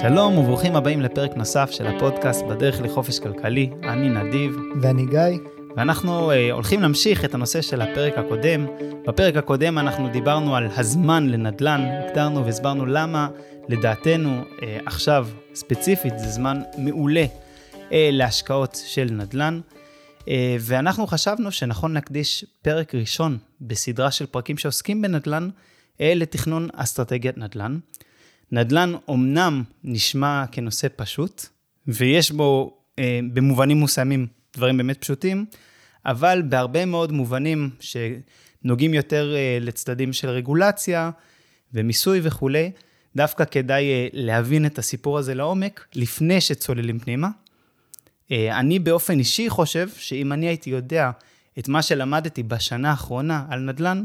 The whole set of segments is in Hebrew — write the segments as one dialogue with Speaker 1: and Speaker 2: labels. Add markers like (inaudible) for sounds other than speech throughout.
Speaker 1: שלום וברוכים הבאים לפרק נוסף של הפודקאסט בדרך לחופש כלכלי. אני נדיב.
Speaker 2: ואני גיא.
Speaker 1: ואנחנו uh, הולכים להמשיך את הנושא של הפרק הקודם. בפרק הקודם אנחנו דיברנו על הזמן לנדל"ן, הגדרנו והסברנו למה לדעתנו uh, עכשיו ספציפית זה זמן מעולה uh, להשקעות של נדל"ן. Uh, ואנחנו חשבנו שנכון להקדיש פרק ראשון בסדרה של פרקים שעוסקים בנדל"ן uh, לתכנון אסטרטגיית נדל"ן. נדל"ן אומנם נשמע כנושא פשוט, ויש בו אה, במובנים מסוימים דברים באמת פשוטים, אבל בהרבה מאוד מובנים שנוגעים יותר אה, לצדדים של רגולציה ומיסוי וכולי, דווקא כדאי אה, להבין את הסיפור הזה לעומק לפני שצוללים פנימה. אה, אני באופן אישי חושב שאם אני הייתי יודע את מה שלמדתי בשנה האחרונה על נדל"ן,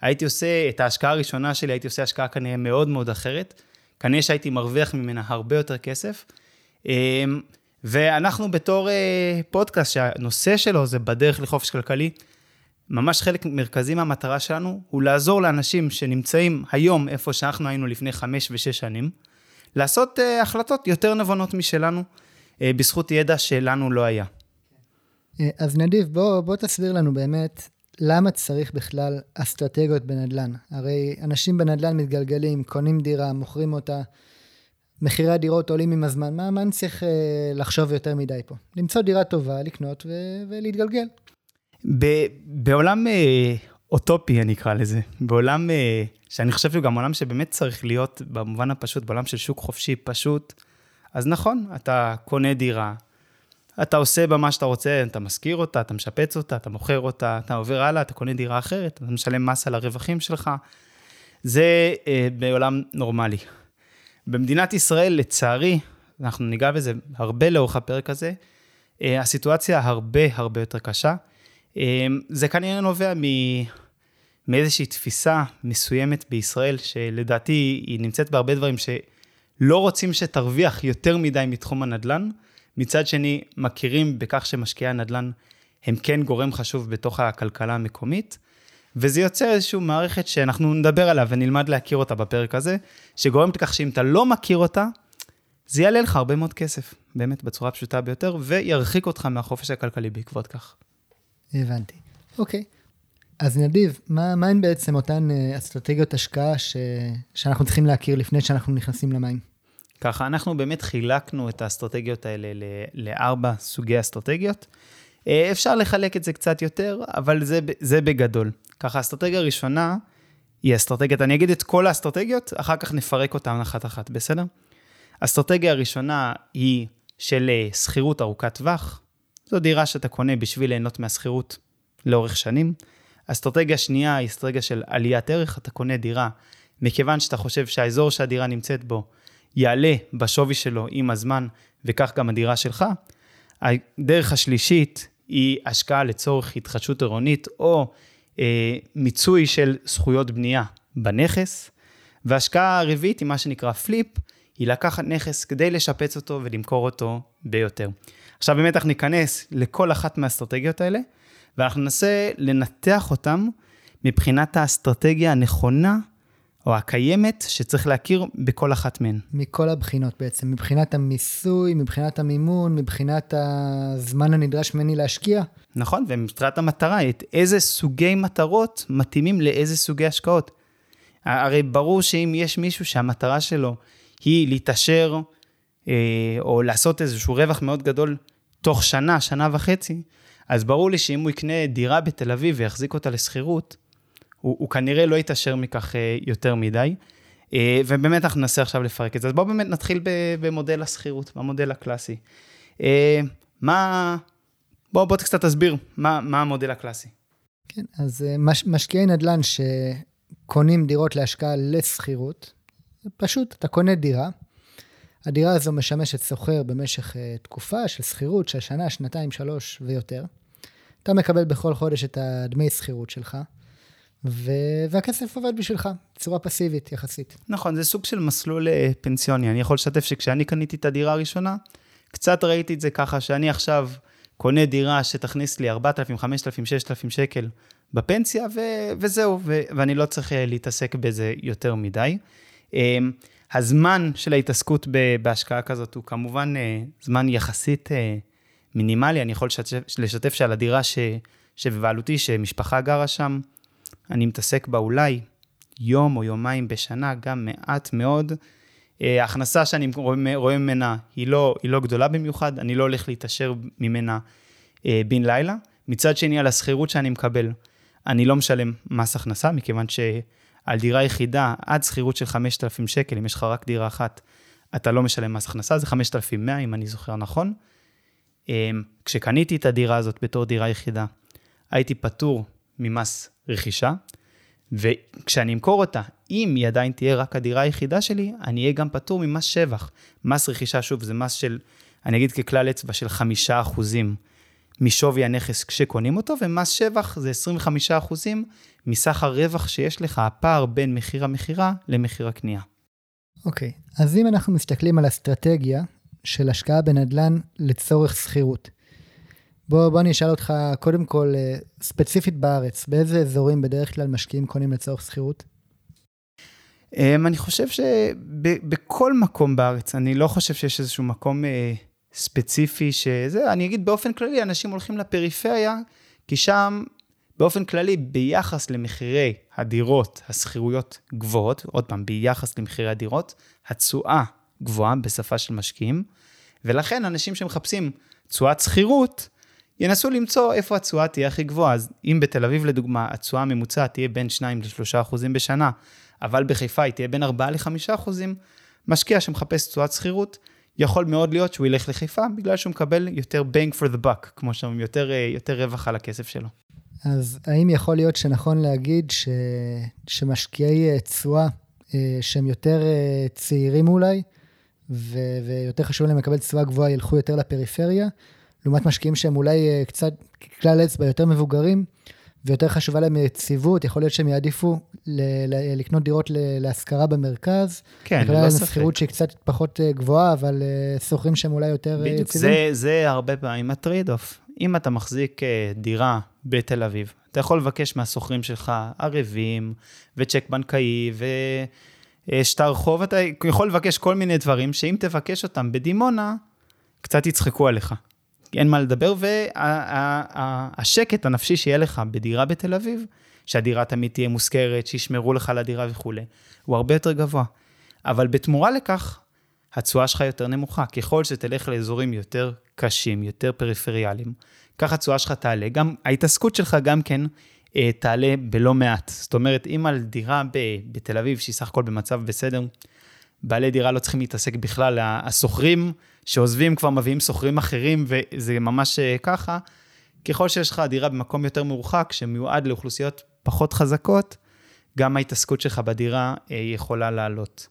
Speaker 1: הייתי עושה, את ההשקעה הראשונה שלי הייתי עושה השקעה כנראה מאוד מאוד אחרת. כנראה שהייתי מרוויח ממנה הרבה יותר כסף. אמ, ואנחנו בתור אה, פודקאסט שהנושא שלו זה בדרך לחופש כלכלי, ממש חלק מרכזי מהמטרה שלנו הוא לעזור לאנשים שנמצאים היום איפה שאנחנו היינו לפני חמש ושש שנים, לעשות uh, החלטות יותר נבונות משלנו, uh, בזכות ידע שלנו לא היה.
Speaker 2: אז נדיב, בוא, בוא תסביר לנו באמת למה צריך בכלל אסטרטגיות בנדל"ן? הרי אנשים בנדל"ן מתגלגלים, קונים דירה, מוכרים אותה, מחירי הדירות עולים עם הזמן, מה, אני צריך אה, לחשוב יותר מדי פה? למצוא דירה טובה, לקנות ו- ולהתגלגל.
Speaker 1: ב- בעולם אה, אוטופי, אני אקרא לזה, בעולם אה, שאני חושב שהוא גם עולם שבאמת צריך להיות, במובן הפשוט, בעולם של שוק חופשי פשוט, אז נכון, אתה קונה דירה, אתה עושה בה מה שאתה רוצה, אתה משכיר אותה, אתה משפץ אותה, אתה מוכר אותה, אתה עובר הלאה, אתה קונה דירה אחרת, אתה משלם מס על הרווחים שלך. זה אה, בעולם נורמלי. במדינת ישראל, לצערי, אנחנו ניגע בזה הרבה לאורך הפרק הזה, אה, הסיטואציה הרבה הרבה יותר קשה. אה, זה כנראה נובע מ... מאיזושהי תפיסה מסוימת בישראל, שלדעתי היא נמצאת בהרבה דברים שלא רוצים שתרוויח יותר מדי מתחום הנדל"ן, מצד שני, מכירים בכך שמשקיעי הנדל"ן הם כן גורם חשוב בתוך הכלכלה המקומית, וזה יוצר איזושהי מערכת שאנחנו נדבר עליה ונלמד להכיר אותה בפרק הזה, שגורמת לכך שאם אתה לא מכיר אותה, זה יעלה לך הרבה מאוד כסף, באמת בצורה פשוטה ביותר, וירחיק אותך מהחופש הכלכלי בעקבות כך.
Speaker 2: הבנתי. אוקיי. אז נדיב, מה, מה הן בעצם אותן אה, אסטרטגיות השקעה ש, שאנחנו צריכים להכיר לפני שאנחנו נכנסים למים?
Speaker 1: ככה, אנחנו באמת חילקנו את האסטרטגיות האלה לארבע סוגי אסטרטגיות. אה, אפשר לחלק את זה קצת יותר, אבל זה, זה בגדול. ככה, האסטרטגיה הראשונה היא אסטרטגיית, אני אגיד את כל האסטרטגיות, אחר כך נפרק אותן אחת-אחת, בסדר? האסטרטגיה הראשונה היא של אה, שכירות ארוכת טווח. זו דירה שאתה קונה בשביל ליהנות מהשכירות לאורך שנים. אסטרטגיה שנייה היא אסטרטגיה של עליית ערך, אתה קונה דירה מכיוון שאתה חושב שהאזור שהדירה נמצאת בו יעלה בשווי שלו עם הזמן, וכך גם הדירה שלך. הדרך השלישית היא השקעה לצורך התחדשות עירונית, או אה, מיצוי של זכויות בנייה בנכס. והשקעה הרביעית היא מה שנקרא פליפ, היא לקחת נכס כדי לשפץ אותו ולמכור אותו ביותר. עכשיו באמת אנחנו ניכנס לכל אחת מהאסטרטגיות האלה, ואנחנו ננסה לנתח אותן מבחינת האסטרטגיה הנכונה או הקיימת, שצריך להכיר בכל אחת מהן.
Speaker 2: מכל הבחינות בעצם, מבחינת המיסוי, מבחינת המימון, מבחינת הזמן הנדרש ממני להשקיע.
Speaker 1: נכון, ומבחינת המטרה, את איזה סוגי מטרות מתאימים לאיזה סוגי השקעות. הרי ברור שאם יש מישהו שהמטרה שלו היא להתעשר, אה, או לעשות איזשהו רווח מאוד גדול תוך שנה, שנה וחצי, אז ברור לי שאם הוא יקנה דירה בתל אביב ויחזיק אותה לשכירות, הוא, הוא כנראה לא יתעשר מכך אה, יותר מדי. אה, ובאמת אנחנו ננסה עכשיו לפרק את זה. אז בואו באמת נתחיל במודל השכירות, במודל הקלאסי. אה, מה, בואו בוא קצת תסביר מה, מה המודל הקלאסי.
Speaker 2: כן, אז מש, משקיעי נדל"ן שקונים דירות להשקעה לשכירות, פשוט אתה קונה דירה, הדירה הזו משמשת שוכר במשך תקופה של שכירות של שנה, שנתיים, שלוש ויותר. אתה מקבל בכל חודש את הדמי שכירות שלך. ו... והכסף עובד בשבילך, בצורה פסיבית יחסית.
Speaker 1: נכון, זה סוג של מסלול אה, פנסיוני. אני יכול לשתף שכשאני קניתי את הדירה הראשונה, קצת ראיתי את זה ככה, שאני עכשיו קונה דירה שתכניס לי 4,000, 5,000, 6,000 שקל בפנסיה, ו... וזהו, ו... ואני לא צריך אה, להתעסק בזה יותר מדי. אמ, הזמן של ההתעסקות בהשקעה כזאת הוא כמובן אה, זמן יחסית מינימלי. אני יכול לשתף שעל הדירה ש, שבבעלותי, שמשפחה גרה שם, אני מתעסק בה אולי יום או יומיים בשנה, גם מעט מאוד. אה, ההכנסה שאני רואה, ממנה היא לא, היא לא גדולה במיוחד, אני לא הולך להתעשר ממנה בן לילה. מצד שני, על השכירות שאני מקבל, אני לא משלם מס הכנסה, מכיוון ש... על דירה יחידה עד שכירות של 5,000 שקל, אם יש לך רק דירה אחת, אתה לא משלם מס הכנסה, זה 5,100 אם אני זוכר נכון. אמ, כשקניתי את הדירה הזאת בתור דירה יחידה, הייתי פטור ממס רכישה, וכשאני אמכור אותה, אם היא עדיין תהיה רק הדירה היחידה שלי, אני אהיה גם פטור ממס שבח. מס רכישה, שוב, זה מס של, אני אגיד ככלל אצבע, של חמישה אחוזים משווי הנכס כשקונים אותו, ומס שבח זה 25% מסך הרווח שיש לך, הפער בין מחיר המכירה למחיר הקנייה.
Speaker 2: אוקיי, okay. אז אם אנחנו מסתכלים על אסטרטגיה של השקעה בנדל"ן לצורך שכירות, בוא, בוא אני אשאל אותך קודם כל, אה, ספציפית בארץ, באיזה אזורים בדרך כלל משקיעים קונים לצורך שכירות?
Speaker 1: אמ, אני חושב שבכל מקום בארץ, אני לא חושב שיש איזשהו מקום אה, ספציפי שזה, אני אגיד באופן כללי, אנשים הולכים לפריפריה, כי שם באופן כללי, ביחס למחירי הדירות, השכירויות גבוהות, עוד פעם, ביחס למחירי הדירות, התשואה גבוהה בשפה של משקיעים, ולכן אנשים שמחפשים תשואת שכירות, ינסו למצוא איפה התשואה תהיה הכי גבוהה. אז אם בתל אביב, לדוגמה, התשואה הממוצעת תהיה בין 2 ל-3 אחוזים בשנה, אבל בחיפה היא תהיה בין 4 ל-5 אחוזים, משקיע שמחפש תשואת שכירות, יכול מאוד להיות שהוא ילך לחיפה, בגלל שהוא מקבל יותר bang for the buck, כמו שאומרים, יותר, אה, יותר רווח על הכסף שלו.
Speaker 2: אז האם יכול להיות שנכון להגיד ש... שמשקיעי אה, תשואה, אה, שהם יותר צעירים אולי, ו... ויותר חשוב להם לקבל תשואה גבוהה, ילכו יותר לפריפריה, לעומת משקיעים שהם אולי קצת, כלל אצבע, יותר מבוגרים, ויותר חשובה להם יציבות, יכול להיות שהם יעדיפו ל- ל- לקנות דירות ל- להשכרה במרכז.
Speaker 1: כן, ללא ספק.
Speaker 2: שכירות שהיא קצת פחות אה, גבוהה, אבל אה, שוכרים שהם אולי יותר
Speaker 1: אה, בדיוק, יציבים. בדיוק, זה, זה הרבה פעמים ה trade-off. אם אתה מחזיק דירה בתל אביב, אתה יכול לבקש מהשוכרים שלך ערבים, וצ'ק בנקאי, ושטר חוב, אתה יכול לבקש כל מיני דברים, שאם תבקש אותם בדימונה, קצת יצחקו עליך. אין מה לדבר, והשקט הנפשי שיהיה לך בדירה בתל אביב, שהדירה תמיד תהיה מושכרת, שישמרו לך על הדירה וכולי, הוא הרבה יותר גבוה. אבל בתמורה לכך, התשואה שלך יותר נמוכה. ככל שתלך לאזורים יותר קשים, יותר פריפריאליים, כך התשואה שלך תעלה. גם ההתעסקות שלך גם כן אה, תעלה בלא מעט. זאת אומרת, אם על דירה ב- בתל אביב, שהיא סך הכל במצב בסדר, בעלי דירה לא צריכים להתעסק בכלל, השוכרים שעוזבים כבר מביאים שוכרים אחרים, וזה ממש אה, ככה. ככל שיש לך דירה במקום יותר מרוחק, שמיועד לאוכלוסיות פחות חזקות, גם ההתעסקות שלך בדירה אה, יכולה לעלות.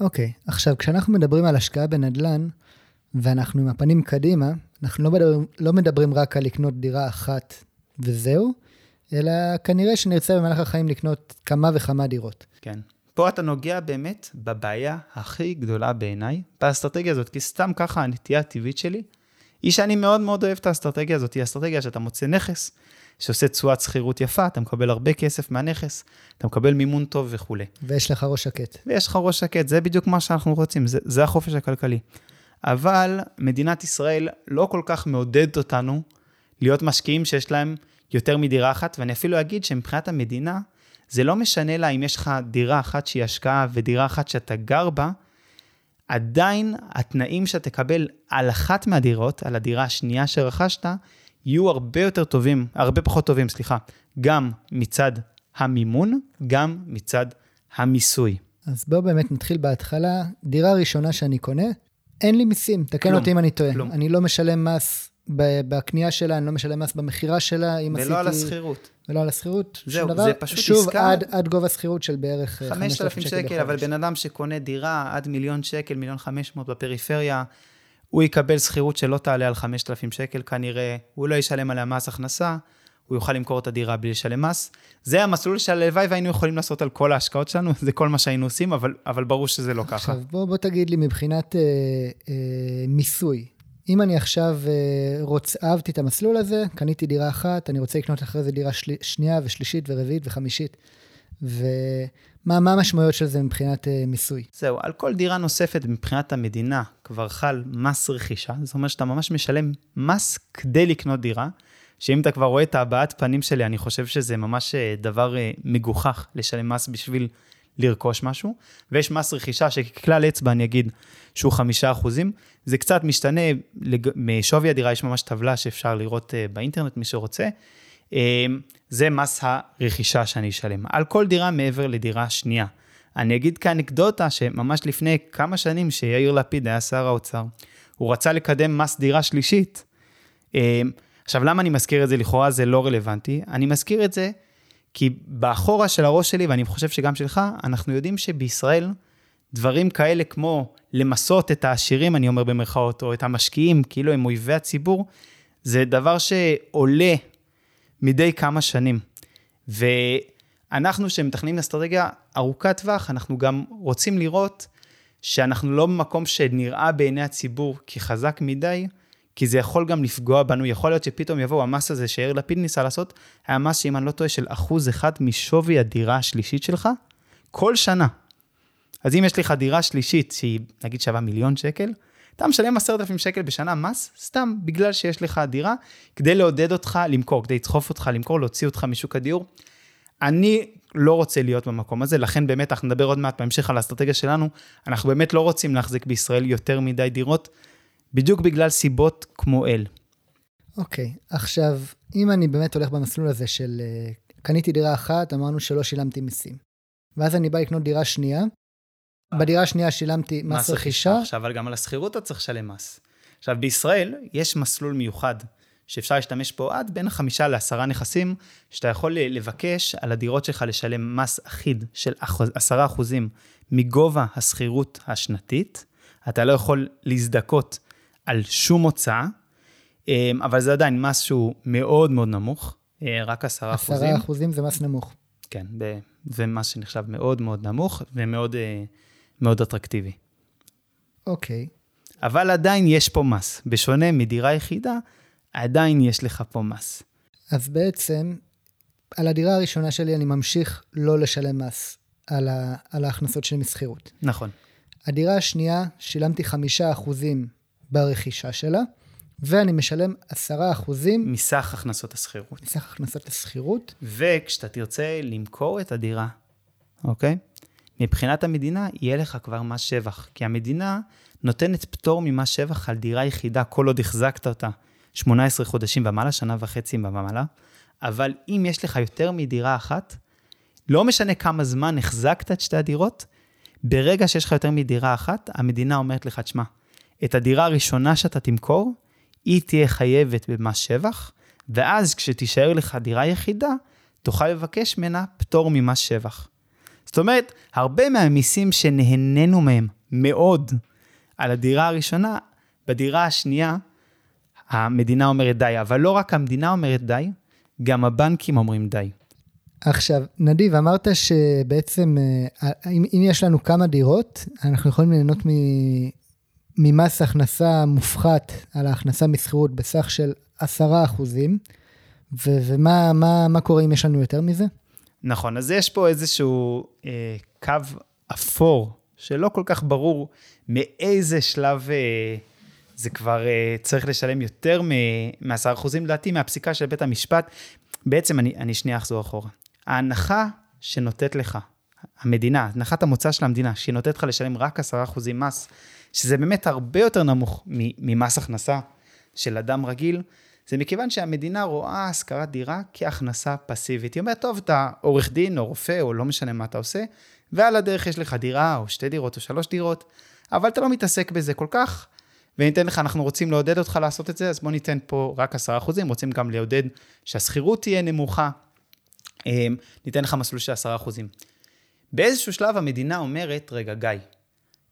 Speaker 2: אוקיי, okay. עכשיו, כשאנחנו מדברים על השקעה בנדל"ן, ואנחנו עם הפנים קדימה, אנחנו לא מדברים, לא מדברים רק על לקנות דירה אחת וזהו, אלא כנראה שנרצה במהלך החיים לקנות כמה וכמה דירות.
Speaker 1: כן. פה אתה נוגע באמת בבעיה הכי גדולה בעיניי, באסטרטגיה הזאת, כי סתם ככה הנטייה הטבעית שלי, היא שאני מאוד מאוד אוהב את האסטרטגיה הזאת, היא אסטרטגיה שאתה מוצא נכס, שעושה תשואת שכירות יפה, אתה מקבל הרבה כסף מהנכס, אתה מקבל מימון טוב וכולי.
Speaker 2: ויש לך ראש שקט.
Speaker 1: ויש לך ראש שקט, זה בדיוק מה שאנחנו רוצים, זה, זה החופש הכלכלי. אבל מדינת ישראל לא כל כך מעודדת אותנו להיות משקיעים שיש להם יותר מדירה אחת, ואני אפילו אגיד שמבחינת המדינה, זה לא משנה לה אם יש לך דירה אחת שהיא השקעה ודירה אחת שאתה גר בה, עדיין התנאים שאתה תקבל על אחת מהדירות, על הדירה השנייה שרכשת, יהיו הרבה יותר טובים, הרבה פחות טובים, סליחה, גם מצד המימון, גם מצד המיסוי.
Speaker 2: אז בואו באמת נתחיל בהתחלה. דירה ראשונה שאני קונה, אין לי מיסים, תקן אותי אם אני טועה. כלום. אני לא משלם מס בקנייה שלה, אני לא משלם מס במכירה שלה, אם
Speaker 1: עשיתי... ולא על השכירות.
Speaker 2: ולא על השכירות,
Speaker 1: זהו, דבר. זה פשוט
Speaker 2: שוב, עסקה... עד, עד גובה שכירות של בערך
Speaker 1: 5,000 שקל, שקל אבל בן אדם שקונה דירה עד מיליון שקל, מיליון 500 בפריפריה, הוא יקבל שכירות שלא תעלה על 5,000 שקל כנראה, הוא לא ישלם עליה מס הכנסה, הוא יוכל למכור את הדירה בלי לשלם מס. זה המסלול שהלוואי והיינו יכולים לעשות על כל ההשקעות שלנו, (laughs) זה כל מה שהיינו עושים, אבל, אבל ברור שזה לא ככה.
Speaker 2: עכשיו, בוא, בוא תגיד לי מבחינת אה, אה, מיסוי, אם אני עכשיו אה, רוצ... אהבתי את המסלול הזה, קניתי דירה אחת, אני רוצה לקנות אחרי זה דירה של... שנייה ושלישית ורביעית וחמישית, ומה המשמעויות של זה מבחינת אה, מיסוי?
Speaker 1: זהו, על כל דירה נוספת מבחינת המדינה כבר חל מס רכישה, זאת אומרת שאתה ממש משלם מס כדי לקנות דירה, שאם אתה כבר רואה את הבעת פנים שלי, אני חושב שזה ממש אה, דבר מגוחך לשלם מס בשביל לרכוש משהו, ויש מס רכישה שככלל אצבע אני אגיד שהוא חמישה אחוזים, זה קצת משתנה, לג... משווי הדירה יש ממש טבלה שאפשר לראות uh, באינטרנט, מי שרוצה. Uh, זה מס הרכישה שאני אשלם, על כל דירה מעבר לדירה שנייה. אני אגיד כאנקדוטה שממש לפני כמה שנים שיאיר לפיד היה שר האוצר, הוא רצה לקדם מס דירה שלישית. Uh, עכשיו, למה אני מזכיר את זה? לכאורה זה לא רלוונטי. אני מזכיר את זה כי באחורה של הראש שלי, ואני חושב שגם שלך, אנחנו יודעים שבישראל, דברים כאלה כמו למסות את העשירים, אני אומר במרכאות, או את המשקיעים, כאילו הם אויבי הציבור, זה דבר שעולה מדי כמה שנים. ואנחנו, שמתכננים אסטרטגיה ארוכת טווח, אנחנו גם רוצים לראות שאנחנו לא במקום שנראה בעיני הציבור כחזק מדי, כי זה יכול גם לפגוע בנו. יכול להיות שפתאום יבואו המס הזה שיאיר לפיד ניסה לעשות, היה מס שאם אני לא טועה של אחוז אחד משווי הדירה השלישית שלך, כל שנה. אז אם יש לך דירה שלישית שהיא נגיד שווה מיליון שקל, אתה משלם עשרת אלפים שקל בשנה מס, סתם בגלל שיש לך דירה, כדי לעודד אותך למכור, כדי לדחוף אותך למכור, להוציא אותך משוק הדיור. אני לא רוצה להיות במקום הזה, לכן באמת אנחנו נדבר עוד מעט בהמשך על האסטרטגיה שלנו, אנחנו באמת לא רוצים להחזיק בישראל יותר מדי דירות, בדיוק בגלל סיבות כמו אל.
Speaker 2: אוקיי, okay, עכשיו, אם אני באמת הולך במסלול הזה של uh, קניתי דירה אחת, אמרנו שלא שילמתי מיסים. ואז אני בא לקנות דירה שנייה, בדירה השנייה שילמתי מס, רכישה.
Speaker 1: עכשיו, אבל גם על השכירות אתה צריך לשלם מס. עכשיו, בישראל יש מסלול מיוחד, שאפשר להשתמש פה עד בין חמישה לעשרה נכסים, שאתה יכול לבקש על הדירות שלך לשלם מס אחיד של עשרה אחוזים מגובה השכירות השנתית. אתה לא יכול להזדכות על שום הוצאה, אמ, אבל זה עדיין מס שהוא מאוד מאוד נמוך, אה, רק עשרה אחוזים.
Speaker 2: עשרה אחוזים זה מס נמוך.
Speaker 1: כן, זה מס שנחשב מאוד מאוד נמוך ומאוד אה, מאוד אטרקטיבי.
Speaker 2: אוקיי.
Speaker 1: אבל עדיין יש פה מס. בשונה מדירה יחידה, עדיין יש לך פה מס.
Speaker 2: אז בעצם, על הדירה הראשונה שלי אני ממשיך לא לשלם מס על, ה, על ההכנסות שלי משכירות.
Speaker 1: נכון.
Speaker 2: הדירה השנייה, שילמתי חמישה אחוזים ברכישה שלה, ואני משלם עשרה אחוזים.
Speaker 1: מסך הכנסות השכירות.
Speaker 2: מסך הכנסות השכירות.
Speaker 1: וכשאתה תרצה למכור את הדירה, אוקיי? מבחינת המדינה, יהיה לך כבר מס שבח. כי המדינה נותנת פטור ממס שבח על דירה יחידה כל עוד החזקת אותה 18 חודשים ומעלה, שנה וחצי ומעלה. אבל אם יש לך יותר מדירה אחת, לא משנה כמה זמן החזקת את שתי הדירות, ברגע שיש לך יותר מדירה אחת, המדינה אומרת לך, תשמע, את הדירה הראשונה שאתה תמכור, היא תהיה חייבת במס שבח, ואז כשתישאר לך דירה יחידה, תוכל לבקש ממנה פטור ממס שבח. זאת אומרת, הרבה מהמיסים שנהנינו מהם מאוד על הדירה הראשונה, בדירה השנייה, המדינה אומרת די, אבל לא רק המדינה אומרת די, גם הבנקים אומרים די.
Speaker 2: עכשיו, נדיב, אמרת שבעצם, אה, אם, אם יש לנו כמה דירות, אנחנו יכולים ליהנות ממס הכנסה מופחת על ההכנסה משכירות בסך של 10 אחוזים, ומה מה, מה קורה אם יש לנו יותר מזה?
Speaker 1: נכון, אז יש פה איזשהו אה, קו אפור, שלא כל כך ברור מאיזה שלב אה, זה כבר אה, צריך לשלם יותר מ-10 אחוזים, לדעתי מהפסיקה של בית המשפט. בעצם אני, אני שנייה אחזור אחורה. ההנחה שנותנת לך המדינה, הנחת המוצא של המדינה, שהיא נותנת לך לשלם רק 10 אחוזים מס, שזה באמת הרבה יותר נמוך ממס הכנסה של אדם רגיל, זה מכיוון שהמדינה רואה השכרת דירה כהכנסה פסיבית. היא אומרת, טוב, אתה עורך דין או רופא או לא משנה מה אתה עושה, ועל הדרך יש לך דירה או שתי דירות או שלוש דירות, אבל אתה לא מתעסק בזה כל כך, וניתן לך, אנחנו רוצים לעודד אותך לעשות את זה, אז בוא ניתן פה רק עשרה אחוזים, רוצים גם לעודד שהשכירות תהיה נמוכה, אמ, ניתן לך מסלול של עשרה אחוזים. באיזשהו שלב המדינה אומרת, רגע, גיא,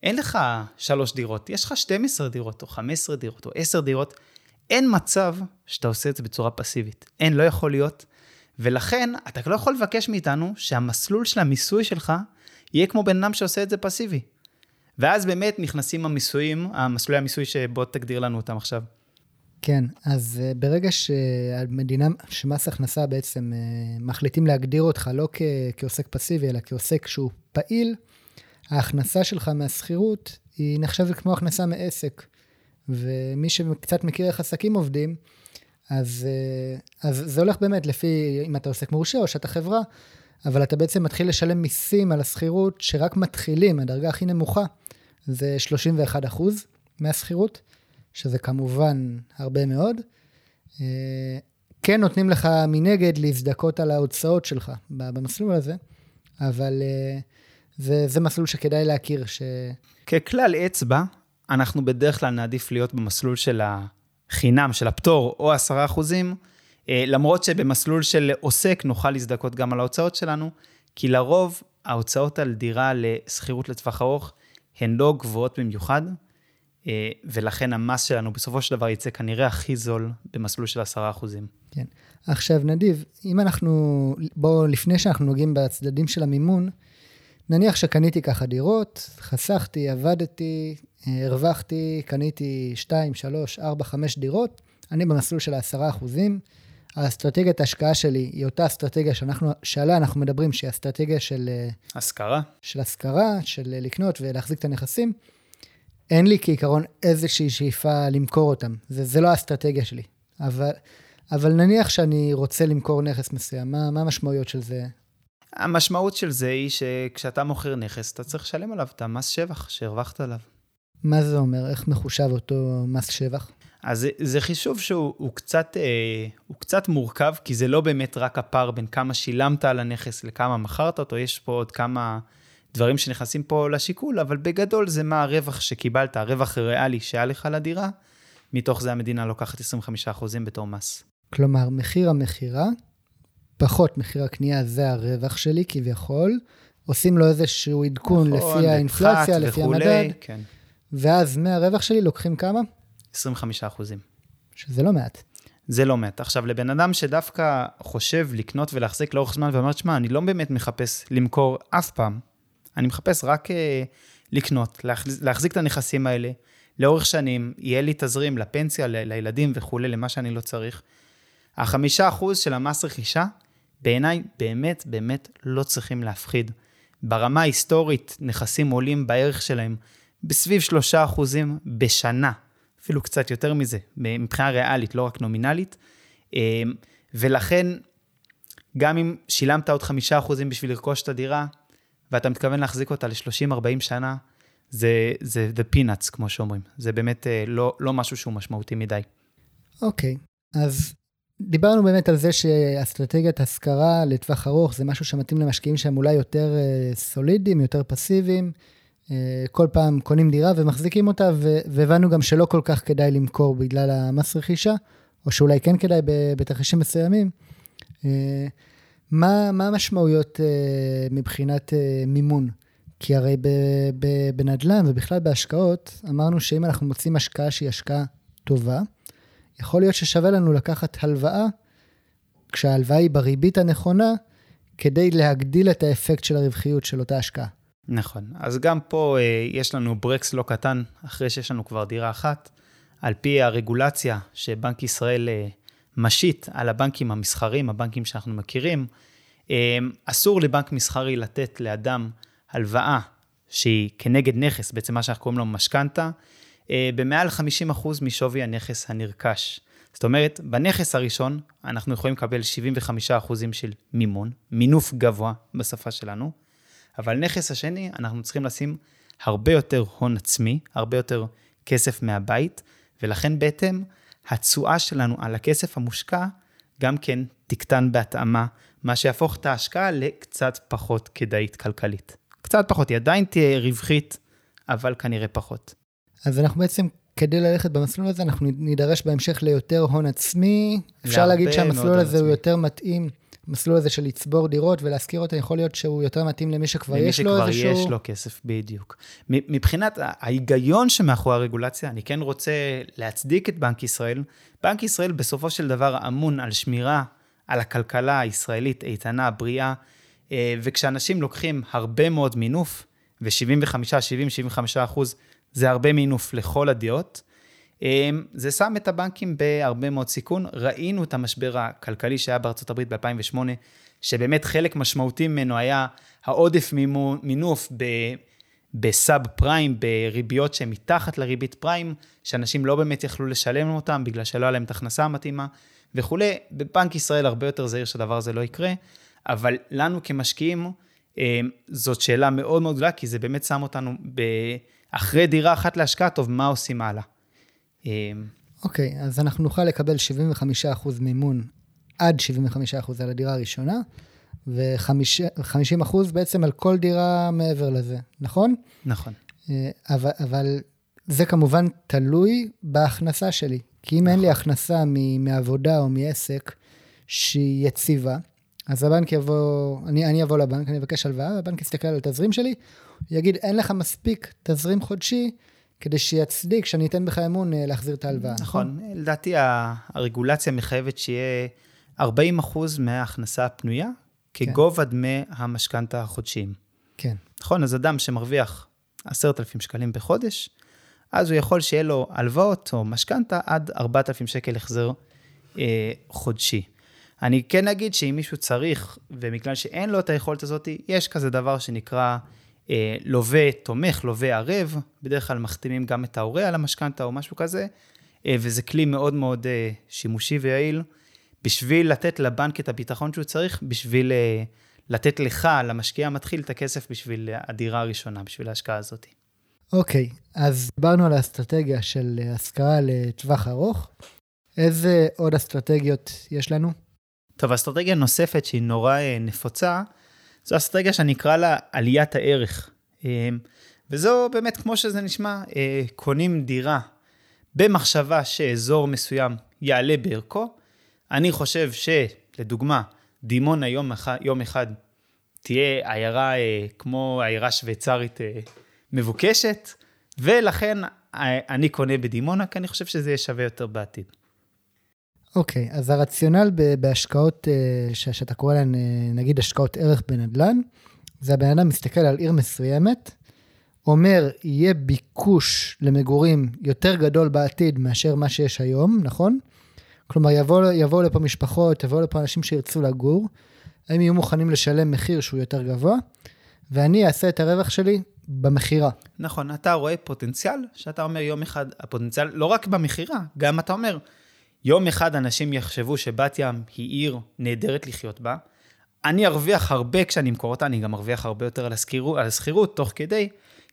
Speaker 1: אין לך שלוש דירות, יש לך 12 דירות, או 15 דירות, או 10 דירות, אין מצב שאתה עושה את זה בצורה פסיבית. אין, לא יכול להיות. ולכן, אתה לא יכול לבקש מאיתנו שהמסלול של המיסוי שלך יהיה כמו בן אדם שעושה את זה פסיבי. ואז באמת נכנסים המיסויים, המסלולי המיסוי שבוא תגדיר לנו אותם עכשיו.
Speaker 2: כן, אז uh, ברגע שהמדינה, שמס הכנסה בעצם uh, מחליטים להגדיר אותך לא כ- כעוסק פסיבי, אלא כעוסק שהוא פעיל, ההכנסה שלך מהשכירות היא נחשבת כמו הכנסה מעסק. ומי שקצת מכיר איך עסקים עובדים, אז, uh, אז זה הולך באמת לפי אם אתה עוסק מורשה או שאתה חברה, אבל אתה בעצם מתחיל לשלם מיסים על השכירות שרק מתחילים, הדרגה הכי נמוכה זה 31 אחוז מהשכירות. שזה כמובן הרבה מאוד. אה, כן נותנים לך מנגד להזדכות על ההוצאות שלך במסלול הזה, אבל אה, זה, זה מסלול שכדאי להכיר. ש...
Speaker 1: ככלל אצבע, אנחנו בדרך כלל נעדיף להיות במסלול של החינם, של הפטור, או 10 אחוזים, אה, למרות שבמסלול של עוסק נוכל להזדכות גם על ההוצאות שלנו, כי לרוב ההוצאות על דירה לשכירות לטווח ארוך הן לא גבוהות במיוחד. אה, ולכן המס שלנו בסופו של דבר יצא כנראה הכי זול במסלול של 10%.
Speaker 2: כן. עכשיו, נדיב, אם אנחנו, בואו, לפני שאנחנו נוגעים בצדדים של המימון, נניח שקניתי ככה דירות, חסכתי, עבדתי, הרווחתי, קניתי 2, 3, 4, 5 דירות, אני במסלול של ה-10%. האסטרטגיית ההשקעה שלי היא אותה אסטרטגיה שאנחנו, שעליה אנחנו מדברים, שהיא אסטרטגיה של...
Speaker 1: אה, השכרה.
Speaker 2: של השכרה, של לקנות ולהחזיק את הנכסים. אין לי כעיקרון איזושהי שאיפה למכור אותם. זה, זה לא האסטרטגיה שלי. אבל, אבל נניח שאני רוצה למכור נכס מסוים, מה, מה המשמעויות של זה?
Speaker 1: המשמעות של זה היא שכשאתה מוכר נכס, אתה צריך לשלם עליו את המס שבח שהרווחת עליו.
Speaker 2: מה זה אומר? איך מחושב אותו מס שבח?
Speaker 1: אז זה, זה חישוב שהוא קצת, אה, הוא קצת מורכב, כי זה לא באמת רק הפער בין כמה שילמת על הנכס לכמה מכרת אותו, יש פה עוד כמה דברים שנכנסים פה לשיקול, אבל בגדול זה מה הרווח שקיבלת, הרווח הריאלי שהיה לך לדירה, מתוך זה המדינה לוקחת 25% בתור מס.
Speaker 2: כלומר, מחיר המכירה, פחות מחיר הקנייה, זה הרווח שלי כביכול, עושים לו איזשהו עדכון נכון, לפי האינפלציה, לפי וכולי, המדד, כן. ואז מהרווח שלי לוקחים כמה?
Speaker 1: 25 אחוזים.
Speaker 2: שזה לא מעט.
Speaker 1: זה לא מעט. עכשיו, לבן אדם שדווקא חושב לקנות ולהחזיק לאורך זמן ואומר, שמע, אני לא באמת מחפש למכור אף פעם, אני מחפש רק uh, לקנות, להחזיק, להחזיק את הנכסים האלה לאורך שנים, יהיה לי תזרים לפנסיה, ל- לילדים וכולי, למה שאני לא צריך. החמישה אחוז של המס רכישה, בעיניי באמת באמת לא צריכים להפחיד. ברמה ההיסטורית, נכסים עולים בערך שלהם בסביב שלושה אחוזים בשנה, אפילו קצת יותר מזה, מבחינה ריאלית, לא רק נומינלית. אה, ולכן, גם אם שילמת עוד חמישה אחוזים בשביל לרכוש את הדירה, ואתה מתכוון להחזיק אותה ל-30-40 שנה, זה, זה the peanuts, כמו שאומרים. זה באמת אה, לא, לא משהו שהוא משמעותי מדי.
Speaker 2: אוקיי, okay. אז דיברנו באמת על זה שאסטרטגיית השכרה לטווח ארוך זה משהו שמתאים למשקיעים שהם אולי יותר אה, סולידיים, יותר פסיביים. אה, כל פעם קונים דירה ומחזיקים אותה, והבנו גם שלא כל כך כדאי למכור בגלל המס רכישה, או שאולי כן כדאי בתרחישים מסוימים. מה, מה המשמעויות uh, מבחינת מימון? כי הרי בנדל"ן ובכלל בהשקעות, אמרנו שאם אנחנו מוצאים השקעה שהיא השקעה טובה, יכול להיות ששווה לנו לקחת הלוואה, כשההלוואה היא בריבית הנכונה, כדי להגדיל את האפקט של הרווחיות של אותה השקעה.
Speaker 1: נכון. אז גם פה אה, יש לנו ברקס לא קטן, אחרי שיש לנו כבר דירה אחת. על פי הרגולציה שבנק ישראל אה, משית על הבנקים המסחרים, הבנקים שאנחנו מכירים, אמ, אסור לבנק מסחרי לתת לאדם הלוואה שהיא כנגד נכס, בעצם מה שאנחנו קוראים לו משכנתה, אה, במעל 50% משווי הנכס הנרכש. זאת אומרת, בנכס הראשון אנחנו יכולים לקבל 75% של מימון, מינוף גבוה בשפה שלנו, אבל נכס השני, אנחנו צריכים לשים הרבה יותר הון עצמי, הרבה יותר כסף מהבית, ולכן בהתאם, התשואה שלנו על הכסף המושקע גם כן תקטן בהתאמה, מה שיהפוך את ההשקעה לקצת פחות כדאית כלכלית. קצת פחות, היא עדיין תהיה רווחית, אבל כנראה פחות.
Speaker 2: אז אנחנו בעצם, כדי ללכת במסלול הזה, אנחנו נידרש בהמשך ליותר הון עצמי. אפשר להגיד שהמסלול הזה עצמי. הוא יותר מתאים המסלול הזה של לצבור דירות ולהשכיר אותן, יכול להיות שהוא יותר מתאים למי שכבר יש לו איזשהו...
Speaker 1: למי שכבר יש לו כסף, בדיוק. מבחינת ההיגיון שמאחורי הרגולציה, אני כן רוצה להצדיק את בנק ישראל. בנק ישראל בסופו של דבר אמון על שמירה על הכלכלה הישראלית איתנה, בריאה, אה, וכשאנשים לוקחים הרבה מאוד מינוף, ו-75, 70, 75 אחוז, זה הרבה מינוף לכל הדעות, זה שם את הבנקים בהרבה מאוד סיכון. ראינו את המשבר הכלכלי שהיה בארצות הברית ב-2008, שבאמת חלק משמעותי ממנו היה העודף מינוף ב... בסאב פריים, בריביות שהן מתחת לריבית פריים, שאנשים לא באמת יכלו לשלם אותם בגלל שלא היה להם את ההכנסה המתאימה וכולי. בבנק ישראל הרבה יותר זהיר שהדבר הזה לא יקרה, אבל לנו כמשקיעים, אמ, זאת שאלה מאוד מאוד גדולה, כי זה באמת שם אותנו ב... אחרי דירה אחת להשקעה, טוב, מה עושים הלאה?
Speaker 2: אמ, אוקיי, okay, אז אנחנו נוכל לקבל 75% מימון עד 75% על הדירה הראשונה, ו-50% בעצם על כל דירה מעבר לזה, נכון?
Speaker 1: נכון.
Speaker 2: אה, אבל, אבל זה כמובן תלוי בהכנסה שלי. כי אם נכון. אין לי נכון. הכנסה מעבודה או מעסק שהיא יציבה, אז הבנק יבוא, אני, אני אבוא לבנק, אני אבקש הלוואה, הבנק יסתכל על התזרים שלי, יגיד, אין לך מספיק תזרים חודשי כדי שיצדיק שאני אתן בך אמון אה, להחזיר את ההלוואה.
Speaker 1: נכון, נכון? לדעתי הרגולציה מחייבת שיהיה 40 אחוז מההכנסה הפנויה כגובה כן. דמי המשכנתה החודשיים.
Speaker 2: כן.
Speaker 1: נכון, אז אדם שמרוויח 10,000 שקלים בחודש, אז הוא יכול שיהיה לו הלוואות או משכנתה עד 4,000 שקל החזר אה, חודשי. אני כן אגיד שאם מישהו צריך, ובגלל שאין לו את היכולת הזאת, יש כזה דבר שנקרא לווה תומך, לווה ערב, בדרך כלל מחתימים גם את ההורה על המשכנתה או משהו כזה, אה, וזה כלי מאוד מאוד אה, שימושי ויעיל, בשביל לתת לבנק את הביטחון שהוא צריך, בשביל אה, לתת לך, למשקיע המתחיל, את הכסף בשביל הדירה הראשונה, בשביל ההשקעה הזאת.
Speaker 2: אוקיי, okay, אז דיברנו על האסטרטגיה של השכרה לטווח ארוך. איזה עוד אסטרטגיות יש לנו?
Speaker 1: טוב, אסטרטגיה נוספת שהיא נורא אה, נפוצה, זו אסטרטגיה שאני אקרא לה עליית הערך. אה, וזו באמת, כמו שזה נשמע, אה, קונים דירה במחשבה שאזור מסוים יעלה בערכו. אני חושב שלדוגמה, דימונה יום אחד, יום אחד תהיה עיירה כמו עיירה שוויצרית מבוקשת, ולכן אני קונה בדימונה, כי אני חושב שזה יהיה שווה יותר בעתיד.
Speaker 2: אוקיי, okay, אז הרציונל בהשקעות, אה, שאתה קורא להן, אה, נגיד השקעות ערך בנדל"ן, זה הבן אדם מסתכל על עיר מסוימת, אומר, יהיה ביקוש למגורים יותר גדול בעתיד מאשר מה שיש היום, נכון? כלומר, יבואו יבוא לפה משפחות, יבואו לפה אנשים שירצו לגור, הם יהיו מוכנים לשלם מחיר שהוא יותר גבוה, ואני אעשה את הרווח שלי במכירה.
Speaker 1: נכון, אתה רואה פוטנציאל, שאתה אומר יום אחד, הפוטנציאל, לא רק במכירה, גם אתה אומר, יום אחד אנשים יחשבו שבת ים היא עיר נהדרת לחיות בה. אני ארוויח הרבה כשאני אמכור אותה, אני גם ארוויח הרבה יותר על השכירות, תוך כדי,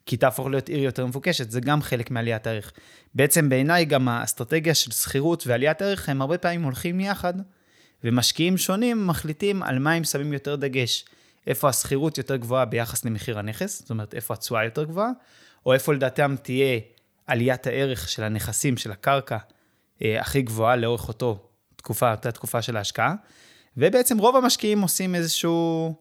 Speaker 1: כי תהפוך להיות עיר יותר מבוקשת, זה גם חלק מעליית הערך. בעצם בעיניי גם האסטרטגיה של שכירות ועליית ערך, הם הרבה פעמים הולכים יחד, ומשקיעים שונים מחליטים על מה הם שמים יותר דגש. איפה השכירות יותר גבוהה ביחס למחיר הנכס, זאת אומרת, איפה התשואה יותר גבוהה, או איפה לדעתם תהיה עליית הערך של הנכסים, של הקרקע, הכי גבוהה לאורך אותו תקופה, אותה תקופה של ההשקעה. ובעצם רוב המשקיעים עושים איזשהו...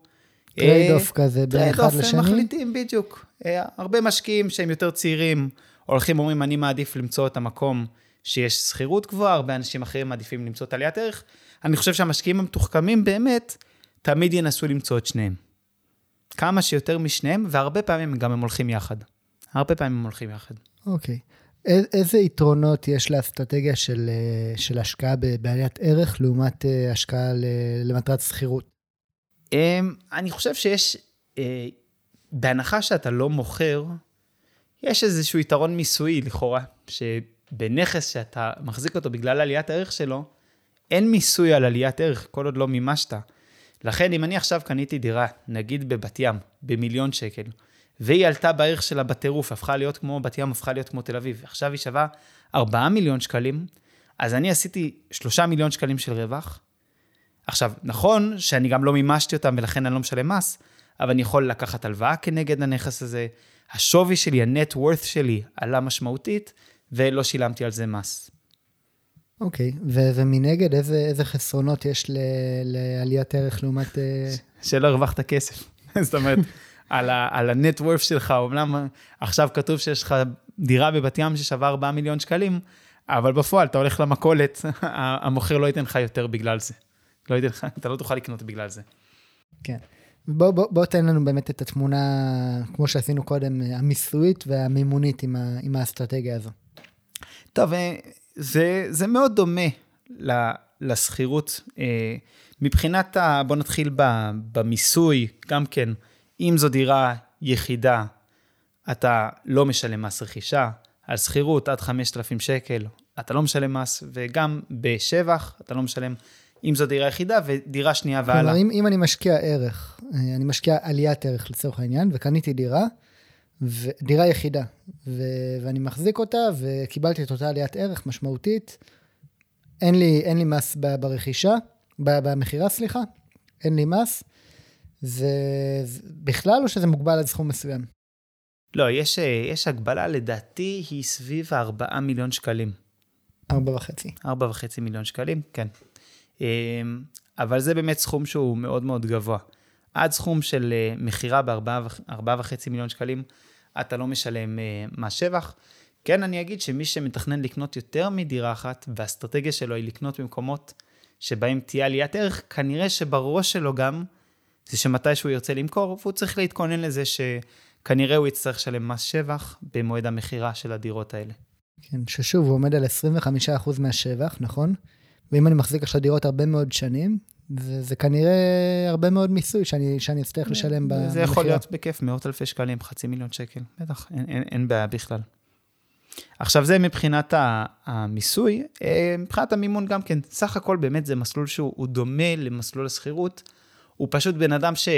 Speaker 2: trade-off אה, כזה בין אחד לשני.
Speaker 1: trade-off, הם מחליטים, בדיוק. אה, הרבה משקיעים שהם יותר צעירים, הולכים ואומרים, אני מעדיף למצוא את המקום שיש שכירות גבוהה, הרבה אנשים אחרים מעדיפים למצוא את עליית ערך. אני חושב שהמשקיעים המתוחכמים באמת, תמיד ינסו למצוא את שניהם. כמה שיותר משניהם, והרבה פעמים גם הם הולכים יחד. הרבה פעמים הם הולכים יחד.
Speaker 2: אוקיי. Okay. איזה יתרונות יש לאסטרטגיה של, אה, של השקעה בעליית ערך לעומת אה, השקעה למטרת שכירות?
Speaker 1: אמ, אני חושב שיש, אה, בהנחה שאתה לא מוכר, יש איזשהו יתרון מיסויי לכאורה, שבנכס שאתה מחזיק אותו בגלל עליית הערך שלו, אין מיסוי על עליית ערך כל עוד לא מימשת. לכן אם אני עכשיו קניתי דירה, נגיד בבת ים, במיליון שקל, והיא עלתה בערך שלה בטירוף, הפכה להיות כמו בת ים, הפכה להיות כמו תל אביב. עכשיו היא שווה 4 מיליון שקלים, אז אני עשיתי 3 מיליון שקלים של רווח. עכשיו, נכון שאני גם לא מימשתי אותם ולכן אני לא משלם מס, אבל אני יכול לקחת הלוואה כנגד הנכס הזה. השווי שלי, ה-net worth שלי, עלה משמעותית, ולא שילמתי על זה מס.
Speaker 2: אוקיי, okay. ו- ומנגד, איזה, איזה חסרונות יש ל- לעליית ערך לעומת... אה,
Speaker 1: שלא הרווחת כסף. (laughs) זאת אומרת, על, ה, על הנט וורף שלך, אומנם עכשיו כתוב שיש לך דירה בבת ים ששווה 4 מיליון שקלים, אבל בפועל אתה הולך למכולת, (laughs) המוכר לא ייתן לך יותר בגלל זה. לא ייתן לך, אתה לא תוכל לקנות בגלל זה.
Speaker 2: כן. בוא, בוא, בוא תן לנו באמת את התמונה, כמו שעשינו קודם, המיסויית והמימונית עם, ה, עם האסטרטגיה הזו.
Speaker 1: טוב, אה, זה, זה מאוד דומה לשכירות. אה, מבחינת, ה, בוא נתחיל במיסוי, גם כן, אם זו דירה יחידה, אתה לא משלם מס רכישה, על שכירות עד 5,000 שקל, אתה לא משלם מס, וגם בשבח, אתה לא משלם, אם זו דירה יחידה, ודירה שנייה והלאה.
Speaker 2: כלומר, אם, אם אני משקיע ערך, אני משקיע עליית ערך לצורך העניין, וקניתי דירה, ו... דירה יחידה, ו... ואני מחזיק אותה, וקיבלתי את אותה עליית ערך משמעותית, אין לי, אין לי מס ברכישה, במכירה, סליחה, אין לי מס, זה בכלל או שזה מוגבל עד סכום מסוים?
Speaker 1: לא, יש, יש הגבלה, לדעתי היא סביב ה-4 מיליון שקלים.
Speaker 2: ארבע וחצי.
Speaker 1: ארבע וחצי מיליון שקלים, כן. אמ, אבל זה באמת סכום שהוא מאוד מאוד גבוה. עד סכום של אה, מכירה בארבעה וחצי מיליון שקלים, אתה לא משלם אה, מס שבח. כן, אני אגיד שמי שמתכנן לקנות יותר מדירה אחת, והאסטרטגיה שלו היא לקנות במקומות שבהם תהיה עליית ערך, כנראה שבראש שלו גם, זה שמתי שהוא ירצה למכור, והוא צריך להתכונן לזה שכנראה הוא יצטרך לשלם מס שבח במועד המכירה של הדירות האלה.
Speaker 2: כן, ששוב, הוא עומד על 25% מהשבח, נכון? ואם אני מחזיק עכשיו דירות הרבה מאוד שנים, זה, זה כנראה הרבה מאוד מיסוי שאני, שאני אצטרך לשלם במחיר.
Speaker 1: זה יכול להיות בכיף, מאות אלפי שקלים, חצי מיליון שקל, בטח, אין, אין, אין בעיה בכלל. עכשיו זה מבחינת המיסוי, אה, מבחינת המימון גם כן, סך הכל באמת זה מסלול שהוא דומה למסלול השכירות, הוא פשוט בן אדם ש...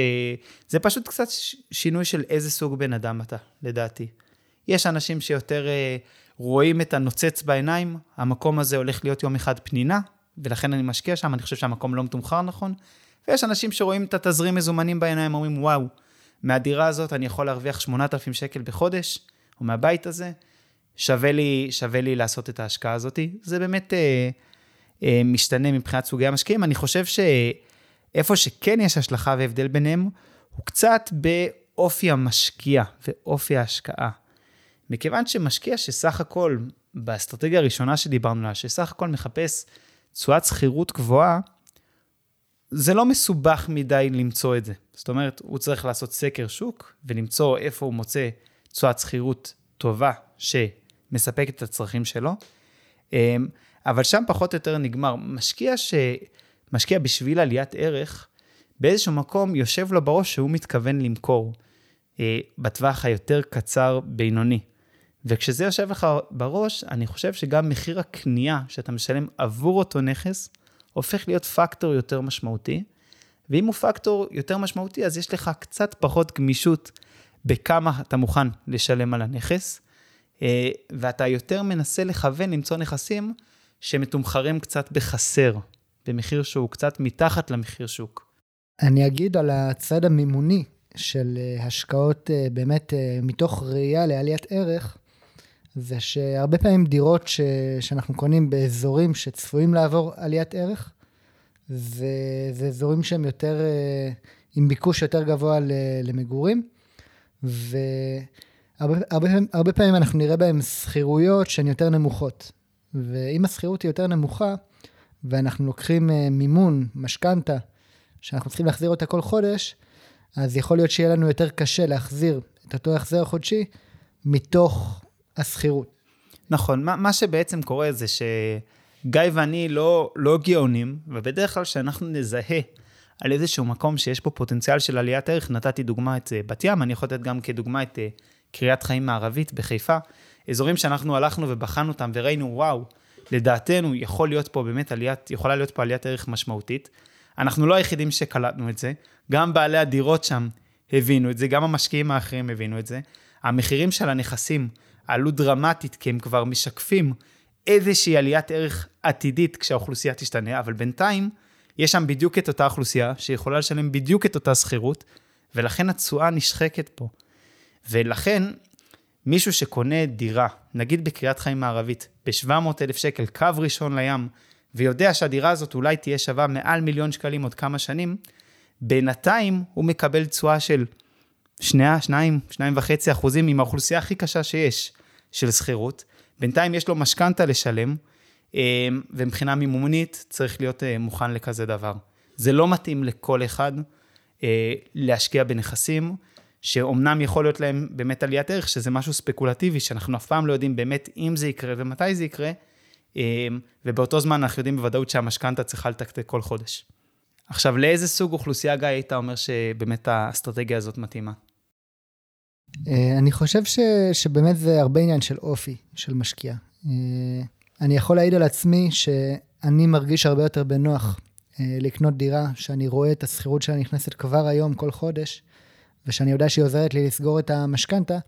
Speaker 1: זה פשוט קצת שינוי של איזה סוג בן אדם אתה, לדעתי. יש אנשים שיותר אה, רואים את הנוצץ בעיניים, המקום הזה הולך להיות יום אחד פנינה, ולכן אני משקיע שם, אני חושב שהמקום לא מתומחר נכון. ויש אנשים שרואים את התזרים מזומנים בעיניים, אומרים, וואו, מהדירה הזאת אני יכול להרוויח 8,000 שקל בחודש, או מהבית הזה, שווה לי, שווה לי לעשות את ההשקעה הזאת. זה באמת אה, אה, משתנה מבחינת סוגי המשקיעים. אני חושב שאיפה שכן יש השלכה והבדל ביניהם, הוא קצת באופי המשקיע ואופי ההשקעה. מכיוון שמשקיע שסך הכל, באסטרטגיה הראשונה שדיברנו עליה, שסך הכל מחפש תשואת שכירות גבוהה, זה לא מסובך מדי למצוא את זה. זאת אומרת, הוא צריך לעשות סקר שוק ולמצוא איפה הוא מוצא תשואת שכירות טובה שמספקת את הצרכים שלו. אמ, אבל שם פחות או יותר נגמר. משקיע שמשקיע בשביל עליית ערך, באיזשהו מקום יושב לו בראש שהוא מתכוון למכור אה, בטווח היותר קצר בינוני. וכשזה יושב לך בראש, אני חושב שגם מחיר הקנייה שאתה משלם עבור אותו נכס, הופך להיות פקטור יותר משמעותי. ואם הוא פקטור יותר משמעותי, אז יש לך קצת פחות גמישות בכמה אתה מוכן לשלם על הנכס, אה, ואתה יותר מנסה לכוון למצוא נכסים שמתומחרים קצת בחסר, במחיר שהוא קצת מתחת למחיר שוק.
Speaker 2: אני אגיד על הצד המימוני של אה, השקעות אה, באמת מתוך ראייה לעליית ערך, זה שהרבה פעמים דירות ש, שאנחנו קונים באזורים שצפויים לעבור עליית ערך, זה, זה אזורים שהם יותר, אה, עם ביקוש יותר גבוה למגורים, והרבה הרבה, הרבה פעמים אנחנו נראה בהם שכירויות שהן יותר נמוכות. ואם השכירות היא יותר נמוכה, ואנחנו לוקחים אה, מימון, משכנתה, שאנחנו צריכים להחזיר אותה כל חודש, אז יכול להיות שיהיה לנו יותר קשה להחזיר את אותו החזר החודשי מתוך השכירות.
Speaker 1: נכון, מה, מה שבעצם קורה זה שגיא ואני לא, לא גאונים, ובדרך כלל כשאנחנו נזהה על איזשהו מקום שיש פה פוטנציאל של עליית ערך, נתתי דוגמה את אה, בת ים, אני יכול לתת גם כדוגמה את אה, קריית חיים מערבית בחיפה, אזורים שאנחנו הלכנו ובחנו אותם וראינו, וואו, לדעתנו יכול להיות פה באמת עליית, יכולה להיות פה עליית ערך משמעותית. אנחנו לא היחידים שקלטנו את זה, גם בעלי הדירות שם הבינו את זה, גם המשקיעים האחרים הבינו את זה. המחירים של הנכסים עלו דרמטית, כי הם כבר משקפים איזושהי עליית ערך עתידית כשהאוכלוסייה תשתנה, אבל בינתיים יש שם בדיוק את אותה אוכלוסייה שיכולה לשלם בדיוק את אותה שכירות, ולכן התשואה נשחקת פה. ולכן, מישהו שקונה דירה, נגיד בקריית חיים מערבית, ב-700,000 שקל, קו ראשון לים, ויודע שהדירה הזאת אולי תהיה שווה מעל מיליון שקלים עוד כמה שנים, בינתיים הוא מקבל תשואה של שני, שניים, שניים וחצי אחוזים עם האוכלוסייה הכי קשה שיש של שכירות. בינתיים יש לו משכנתה לשלם, אה, ומבחינה מימונית צריך להיות אה, מוכן לכזה דבר. זה לא מתאים לכל אחד אה, להשקיע בנכסים שאומנם יכול להיות להם באמת עליית ערך, שזה משהו ספקולטיבי, שאנחנו אף פעם לא יודעים באמת אם זה יקרה ומתי זה יקרה, אמ, ובאותו זמן אנחנו יודעים בוודאות שהמשכנתה צריכה לתקתק כל חודש. עכשיו, לאיזה סוג אוכלוסייה, גיא, היית אומר שבאמת האסטרטגיה הזאת מתאימה?
Speaker 2: אה, אני חושב ש, שבאמת זה הרבה עניין של אופי של משקיע. אה, אני יכול להעיד על עצמי שאני מרגיש הרבה יותר בנוח אה, לקנות דירה, שאני רואה את השכירות שלה נכנסת כבר היום, כל חודש, ושאני יודע שהיא עוזרת לי לסגור את המשכנתה,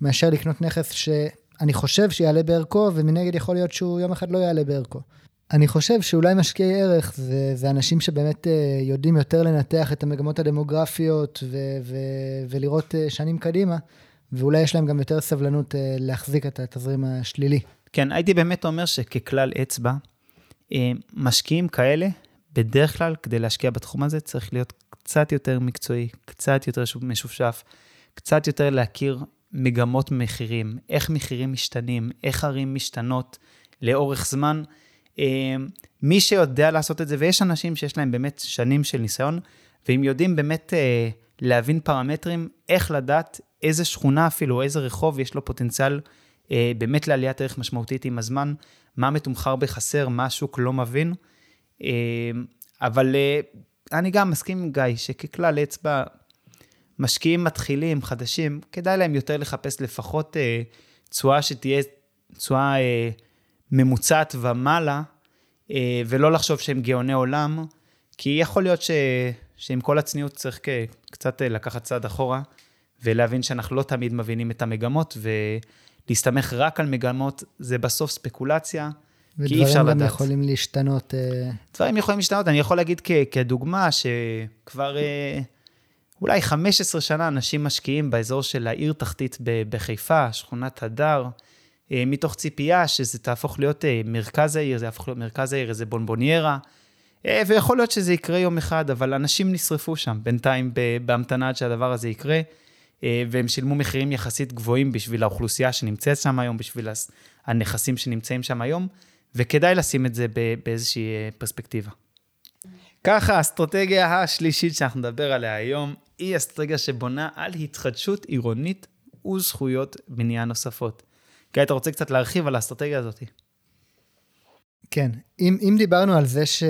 Speaker 2: מאשר לקנות נכס שאני חושב שיעלה בערכו, ומנגד יכול להיות שהוא יום אחד לא יעלה בערכו. אני חושב שאולי משקיעי ערך זה, זה אנשים שבאמת אה, יודעים יותר לנתח את המגמות הדמוגרפיות ו, ו, ולראות אה, שנים קדימה, ואולי יש להם גם יותר סבלנות להחזיק את התזרים השלילי.
Speaker 1: כן, הייתי באמת אומר שככלל אצבע, משקיעים כאלה בדרך כלל, כדי להשקיע בתחום הזה, צריך להיות קצת יותר מקצועי, קצת יותר משופשף, קצת יותר להכיר מגמות מחירים, איך מחירים משתנים, איך ערים משתנות לאורך זמן. אה, מי שיודע לעשות את זה, ויש אנשים שיש להם באמת שנים של ניסיון, והם יודעים באמת אה, להבין פרמטרים, איך לדעת איזה שכונה אפילו, איזה רחוב יש לו פוטנציאל אה, באמת לעליית ערך משמעותית עם הזמן, מה מתומחר בחסר, מה השוק לא מבין. אמ, אבל אה, אני גם מסכים עם גיא, שככלל אצבע, משקיעים מתחילים, חדשים, כדאי להם יותר לחפש לפחות אה, תשואה שתהיה תשואה אה, ממוצעת ומעלה, ולא לחשוב שהם גאוני עולם, כי יכול להיות ש... שעם כל הצניעות צריך קצת לקחת צעד אחורה, ולהבין שאנחנו לא תמיד מבינים את המגמות, ולהסתמך רק על מגמות זה בסוף ספקולציה. כי אי אפשר לדעת.
Speaker 2: ודברים גם יכולים להשתנות. אה,
Speaker 1: דברים יכולים להשתנות. אני יכול להגיד כ- כדוגמה, שכבר אה, אולי 15 שנה אנשים משקיעים באזור של העיר תחתית בחיפה, שכונת הדר, אה, מתוך ציפייה שזה תהפוך להיות מרכז העיר, זה יהפוך להיות מרכז העיר, איזה בונבוניירה. ויכול להיות שזה יקרה יום אחד, אבל אנשים נשרפו שם בינתיים בהמתנה עד שהדבר הזה יקרה, והם שילמו מחירים יחסית גבוהים בשביל האוכלוסייה שנמצאת שם היום, בשביל הנכסים שנמצאים שם היום. וכדאי לשים את זה באיזושהי אה, פרספקטיבה. ככה, האסטרטגיה השלישית שאנחנו נדבר עליה היום, היא אסטרטגיה שבונה על התחדשות עירונית וזכויות בנייה נוספות. גיא, אתה רוצה קצת להרחיב על האסטרטגיה הזאת?
Speaker 2: כן, אם, אם דיברנו על זה ש,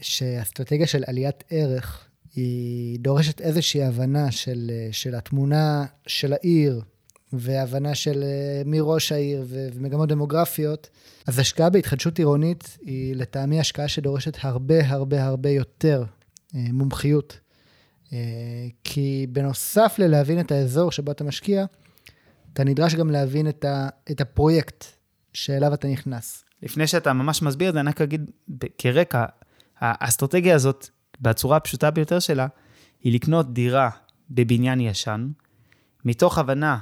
Speaker 2: שהאסטרטגיה של עליית ערך, היא דורשת איזושהי הבנה של, של התמונה של העיר, והבנה של אה, מי ראש העיר ומגמות דמוגרפיות, אז השקעה בהתחדשות עירונית היא לטעמי השקעה שדורשת הרבה הרבה הרבה יותר אה, מומחיות. אה, כי בנוסף ללהבין את האזור שבו אתה משקיע, אתה נדרש גם להבין את, ה, את הפרויקט שאליו אתה נכנס.
Speaker 1: לפני שאתה ממש מסביר את זה, אני רק אגיד כרקע, האסטרטגיה הזאת, בצורה הפשוטה ביותר שלה, היא לקנות דירה בבניין ישן, מתוך הבנה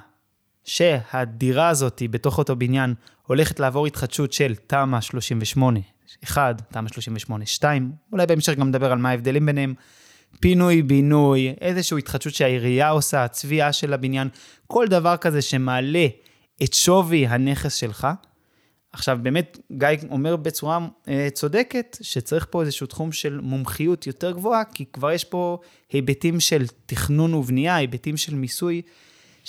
Speaker 1: שהדירה הזאת בתוך אותו בניין הולכת לעבור התחדשות של תמ"א 38, 1, תמ"א 38, 2, אולי בהמשך גם נדבר על מה ההבדלים ביניהם, פינוי, בינוי, איזושהי התחדשות שהעירייה עושה, צביעה של הבניין, כל דבר כזה שמעלה את שווי הנכס שלך. עכשיו, באמת, גיא אומר בצורה אה, צודקת שצריך פה איזשהו תחום של מומחיות יותר גבוהה, כי כבר יש פה היבטים של תכנון ובנייה, היבטים של מיסוי,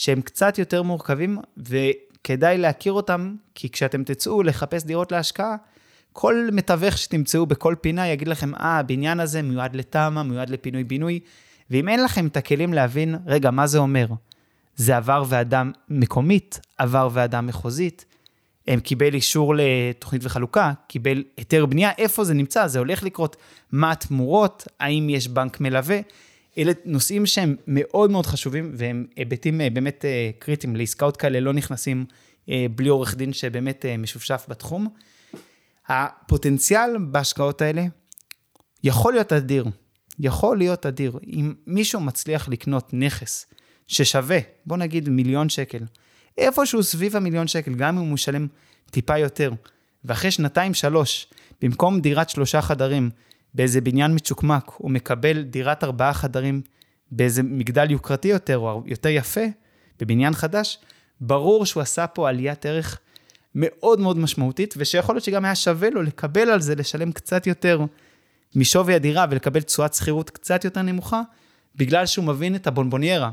Speaker 1: שהם קצת יותר מורכבים, וכדאי להכיר אותם, כי כשאתם תצאו לחפש דירות להשקעה, כל מתווך שתמצאו בכל פינה יגיד לכם, אה, הבניין הזה מיועד לתמ"א, מיועד לפינוי-בינוי, ואם אין לכם את הכלים להבין, רגע, מה זה אומר? זה עבר ועדה מקומית, עבר ועדה מחוזית, הם קיבל אישור לתוכנית וחלוקה, קיבל היתר בנייה, איפה זה נמצא, זה הולך לקרות, מה התמורות, האם יש בנק מלווה, אלה נושאים שהם מאוד מאוד חשובים, והם היבטים אה, באמת אה, קריטיים. לעסקאות כאלה לא נכנסים אה, בלי עורך דין שבאמת משופשף בתחום. הפוטנציאל בהשקעות האלה יכול להיות אדיר. יכול להיות אדיר. אם מישהו מצליח לקנות נכס ששווה, בוא נגיד מיליון שקל, איפשהו סביב המיליון שקל, גם אם הוא משלם טיפה יותר, ואחרי שנתיים, שלוש, במקום דירת שלושה חדרים, באיזה בניין מצ'וקמק, הוא מקבל דירת ארבעה חדרים באיזה מגדל יוקרתי יותר, או יותר יפה, בבניין חדש, ברור שהוא עשה פה עליית ערך מאוד מאוד משמעותית, ושיכול להיות שגם היה שווה לו לקבל על זה, לשלם קצת יותר משווי הדירה ולקבל תשואת שכירות קצת יותר נמוכה, בגלל שהוא מבין את הבונבוניירה.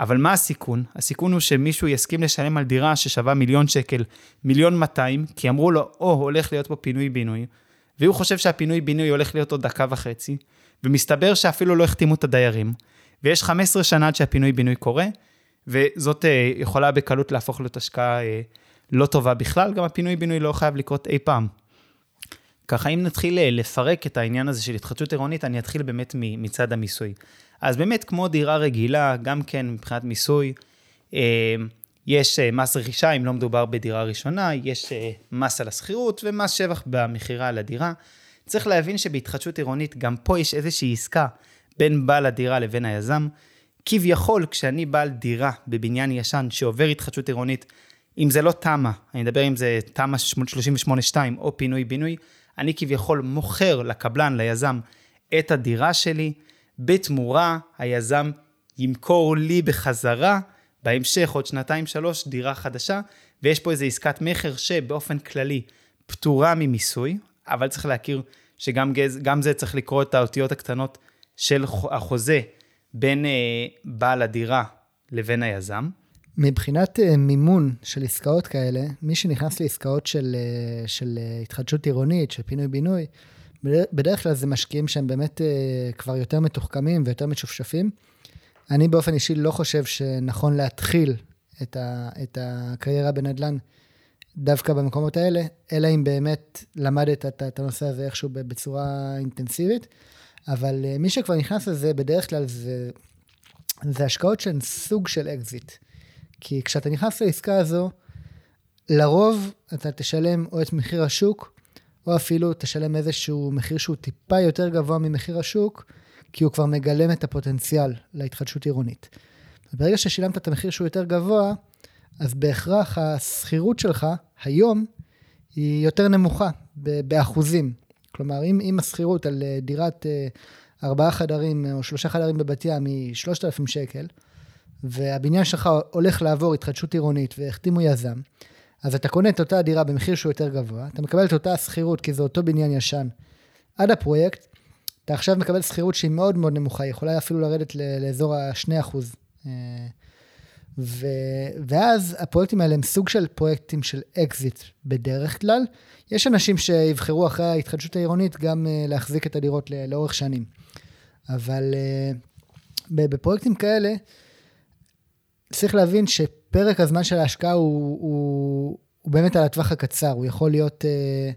Speaker 1: אבל מה הסיכון? הסיכון הוא שמישהו יסכים לשלם על דירה ששווה מיליון שקל, מיליון 200, כי אמרו לו, או, oh, הולך להיות פה פינוי-בינוי, והוא חושב שהפינוי-בינוי הולך להיות עוד דקה וחצי, ומסתבר שאפילו לא החתימו את הדיירים, ויש 15 שנה עד שהפינוי-בינוי קורה, וזאת אה, יכולה בקלות להפוך להיות השקעה אה, לא טובה בכלל, גם הפינוי-בינוי לא חייב לקרות אי פעם. ככה, אם נתחיל אה, לפרק את העניין הזה של התחדשות עירונית, אני אתחיל באמת מצד המיסוי. אז באמת, כמו דירה רגילה, גם כן מבחינת מיסוי, אה, יש אה, מס רכישה, אם לא מדובר בדירה ראשונה, יש מס על השכירות ומס שבח במכירה על הדירה. צריך להבין שבהתחדשות עירונית, גם פה יש איזושהי עסקה בין בעל הדירה לבין היזם. כביכול, כשאני בעל דירה בבניין ישן שעובר התחדשות עירונית, אם זה לא תמ"א, אני מדבר אם זה תמ"א 38-2 או פינוי-בינוי, אני כביכול מוכר לקבלן, ליזם, את הדירה שלי, בתמורה היזם ימכור לי בחזרה, בהמשך, עוד שנתיים-שלוש, דירה חדשה, ויש פה איזו עסקת מכר שבאופן כללי פטורה ממיסוי, אבל צריך להכיר שגם זה צריך לקרוא את האותיות הקטנות של החוזה בין אה, בעל הדירה לבין היזם.
Speaker 2: מבחינת uh, מימון של עסקאות כאלה, מי שנכנס לעסקאות של, uh, של uh, התחדשות עירונית, של פינוי-בינוי, בדרך כלל זה משקיעים שהם באמת uh, כבר יותר מתוחכמים ויותר משופשפים. אני באופן אישי לא חושב שנכון להתחיל את, ה, את הקריירה בנדל"ן דווקא במקומות האלה, אלא אם באמת למדת את, את הנושא הזה איכשהו בצורה אינטנסיבית. אבל uh, מי שכבר נכנס לזה, בדרך כלל זה, זה השקעות שהן סוג של אקזיט. כי כשאתה נכנס לעסקה הזו, לרוב אתה תשלם או את מחיר השוק, או אפילו תשלם איזשהו מחיר שהוא טיפה יותר גבוה ממחיר השוק, כי הוא כבר מגלם את הפוטנציאל להתחדשות עירונית. ברגע ששילמת את המחיר שהוא יותר גבוה, אז בהכרח השכירות שלך היום היא יותר נמוכה באחוזים. כלומר, אם, אם השכירות על אה, דירת אה, ארבעה חדרים או שלושה חדרים בבת ים היא 3,000 שקל, והבניין שלך הולך לעבור התחדשות עירונית והחתימו יזם, אז אתה קונה את אותה דירה במחיר שהוא יותר גבוה, אתה מקבל את אותה שכירות כי זה אותו בניין ישן עד הפרויקט, אתה עכשיו מקבל שכירות שהיא מאוד מאוד נמוכה, היא יכולה אפילו לרדת לאזור ה-2%. אה, ו... ואז הפרויקטים האלה הם סוג של פרויקטים של אקזיט בדרך כלל. יש אנשים שיבחרו אחרי ההתחדשות העירונית גם אה, להחזיק את הדירות לאורך שנים. אבל אה, בפרויקטים כאלה, צריך להבין שפרק הזמן של ההשקעה הוא, הוא, הוא באמת על הטווח הקצר, הוא יכול להיות אה,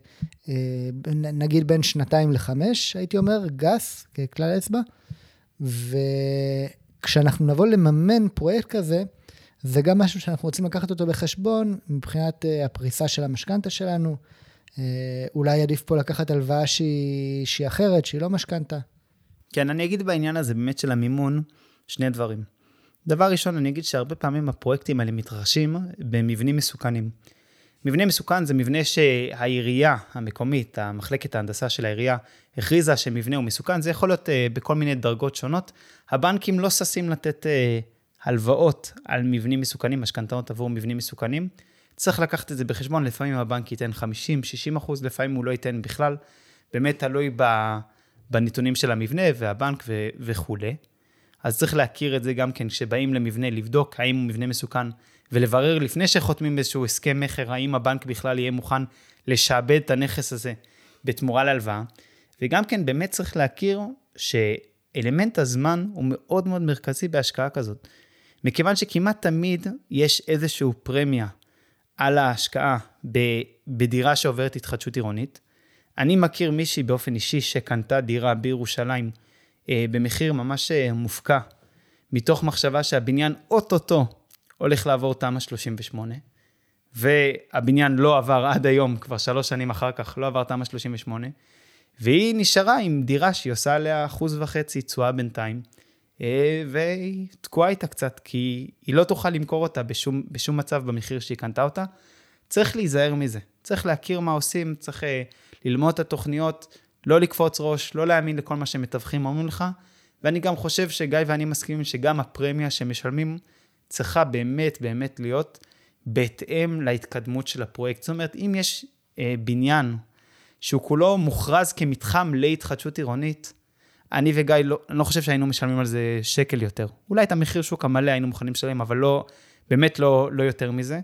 Speaker 2: אה, נגיד בין שנתיים לחמש, הייתי אומר, גס, ככלל אצבע, וכשאנחנו נבוא לממן פרויקט כזה, זה גם משהו שאנחנו רוצים לקחת אותו בחשבון מבחינת אה, הפריסה של המשכנתה שלנו. אולי עדיף פה לקחת הלוואה שהיא, שהיא אחרת, שהיא לא משכנתה.
Speaker 1: כן, אני אגיד בעניין הזה באמת של המימון שני דברים. דבר ראשון, אני אגיד שהרבה פעמים הפרויקטים האלה מתרחשים במבנים מסוכנים. מבנה מסוכן זה מבנה שהעירייה המקומית, המחלקת ההנדסה של העירייה, הכריזה שמבנה הוא מסוכן, זה יכול להיות uh, בכל מיני דרגות שונות. הבנקים לא ששים לתת uh, הלוואות על מבנים מסוכנים, משכנתאות עבור מבנים מסוכנים. צריך לקחת את זה בחשבון, לפעמים הבנק ייתן 50-60 אחוז, לפעמים הוא לא ייתן בכלל. באמת תלוי בנתונים של המבנה והבנק ו- וכולי. אז צריך להכיר את זה גם כן, כשבאים למבנה, לבדוק האם הוא מבנה מסוכן, ולברר לפני שחותמים איזשהו הסכם מכר, האם הבנק בכלל יהיה מוכן לשעבד את הנכס הזה בתמורה להלוואה. וגם כן, באמת צריך להכיר שאלמנט הזמן הוא מאוד מאוד מרכזי בהשקעה כזאת. מכיוון שכמעט תמיד יש איזושהי פרמיה על ההשקעה בדירה שעוברת התחדשות עירונית. אני מכיר מישהי באופן אישי שקנתה דירה בירושלים במחיר ממש אה, מופקע, מתוך מחשבה שהבניין אוטוטו הולך לעבור תמ"א 38, והבניין לא עבר עד היום, כבר שלוש שנים אחר כך, לא עבר תמ"א 38, והיא נשארה עם דירה שהיא עושה עליה אחוז וחצי תשואה בינתיים, אה, והיא תקועה איתה קצת, כי היא לא תוכל למכור אותה בשום, בשום מצב במחיר שהיא קנתה אותה. צריך להיזהר מזה, צריך להכיר מה עושים, צריך ללמוד את התוכניות, לא לקפוץ ראש, לא להאמין לכל מה שמתווכים אומרים לך, ואני גם חושב שגיא ואני מסכימים שגם הפרמיה שמשלמים צריכה באמת באמת להיות בהתאם להתקדמות של הפרויקט. זאת אומרת, אם יש אה, בניין שהוא כולו מוכרז כמתחם להתחדשות עירונית, אני וגיא, לא, אני לא חושב שהיינו משלמים על זה שקל יותר. אולי את המחיר שוק המלא היינו מוכנים לשלם, אבל לא, באמת לא, לא יותר מזה.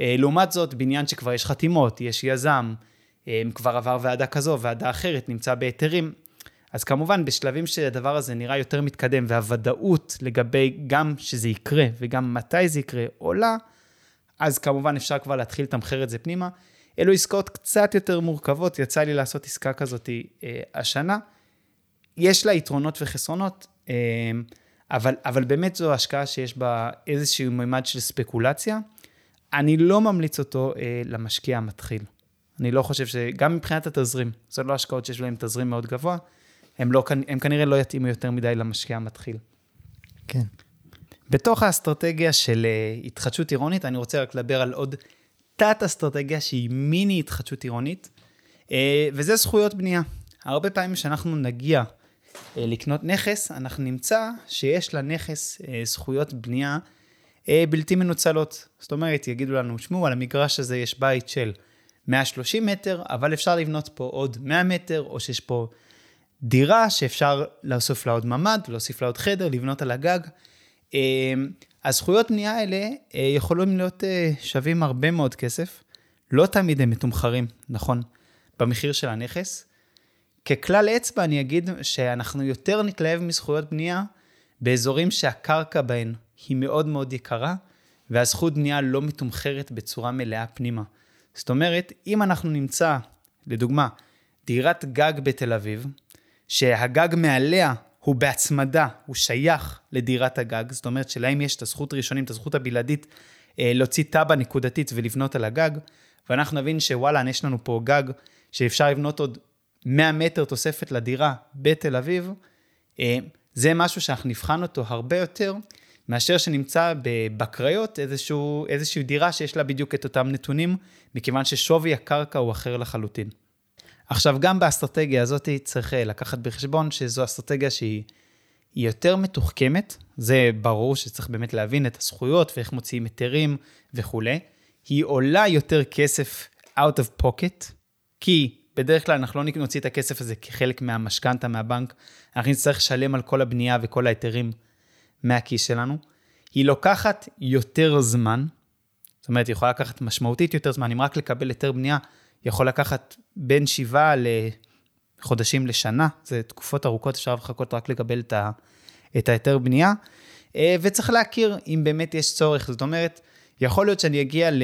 Speaker 1: אה, לעומת זאת, בניין שכבר יש חתימות, יש יזם, כבר עבר ועדה כזו, ועדה אחרת, נמצא בהיתרים. אז כמובן, בשלבים שהדבר הזה נראה יותר מתקדם, והוודאות לגבי גם שזה יקרה וגם מתי זה יקרה עולה, אז כמובן אפשר כבר להתחיל לתמחר את זה פנימה. אלו עסקאות קצת יותר מורכבות, יצא לי לעשות עסקה כזאת אה, השנה. יש לה יתרונות וחסרונות, אה, אבל, אבל באמת זו השקעה שיש בה איזשהו מימד של ספקולציה. אני לא ממליץ אותו אה, למשקיע המתחיל. אני לא חושב ש... גם מבחינת התזרים, זו לא השקעות שיש להן תזרים מאוד גבוה, הם, לא, הם כנראה לא יתאימו יותר מדי למשקיע המתחיל.
Speaker 2: כן.
Speaker 1: בתוך האסטרטגיה של אה, התחדשות עירונית, אני רוצה רק לדבר על עוד תת-אסטרטגיה שהיא מיני התחדשות עירונית, אה, וזה זכויות בנייה. הרבה פעמים כשאנחנו נגיע אה, לקנות נכס, אנחנו נמצא שיש לנכס זכויות בנייה בלתי מנוצלות. זאת אומרת, יגידו לנו, שמעו, על המגרש הזה יש בית של 130 מטר, אבל אפשר לבנות פה עוד 100 מטר, או שיש פה דירה שאפשר להוסיף לה עוד ממ"ד, להוסיף לה עוד חדר, לבנות על הגג. הזכויות בנייה האלה אה, יכולים להיות אה, שווים הרבה מאוד כסף. לא תמיד הם מתומחרים, נכון, במחיר של הנכס. ככלל אצבע אני אגיד שאנחנו יותר נתלהב מזכויות בנייה באזורים שהקרקע בהן היא מאוד מאוד יקרה, והזכות בנייה לא מתומחרת בצורה מלאה פנימה. זאת אומרת, אם אנחנו נמצא, לדוגמה, דירת גג בתל אביב, שהגג מעליה הוא בהצמדה, הוא שייך לדירת הגג, זאת אומרת שלהם יש את הזכות הראשונים, את הזכות הבלעדית אה, להוציא תב"ע נקודתית ולבנות על הגג, ואנחנו נבין שוואלה, יש לנו פה גג שאפשר לבנות עוד 100 מטר תוספת לדירה בתל אביב, אה, זה משהו שאנחנו נבחן אותו הרבה יותר מאשר שנמצא בקריות איזשהו, איזושהי דירה שיש לה בדיוק את אותם נתונים, מכיוון ששווי הקרקע הוא אחר לחלוטין. עכשיו, גם באסטרטגיה הזאת צריך אה, לקחת בחשבון שזו אסטרטגיה שהיא יותר מתוחכמת, זה ברור שצריך באמת להבין את הזכויות ואיך מוציאים היתרים וכולי. היא עולה יותר כסף out of pocket, כי בדרך כלל אנחנו לא נוציא את הכסף הזה כחלק מהמשכנתה מהבנק, אנחנו נצטרך לשלם על כל הבנייה וכל ההיתרים מהכיס שלנו. היא לוקחת יותר זמן, זאת אומרת, היא יכולה לקחת משמעותית יותר זמן, אם רק לקבל היתר בנייה, יכול לקחת בין שבעה לחודשים לשנה, זה תקופות ארוכות, אפשר לחכות רק לקבל את, ה, את ההיתר בנייה, אה, וצריך להכיר אם באמת יש צורך, זאת אומרת, יכול להיות שאני אגיע ל,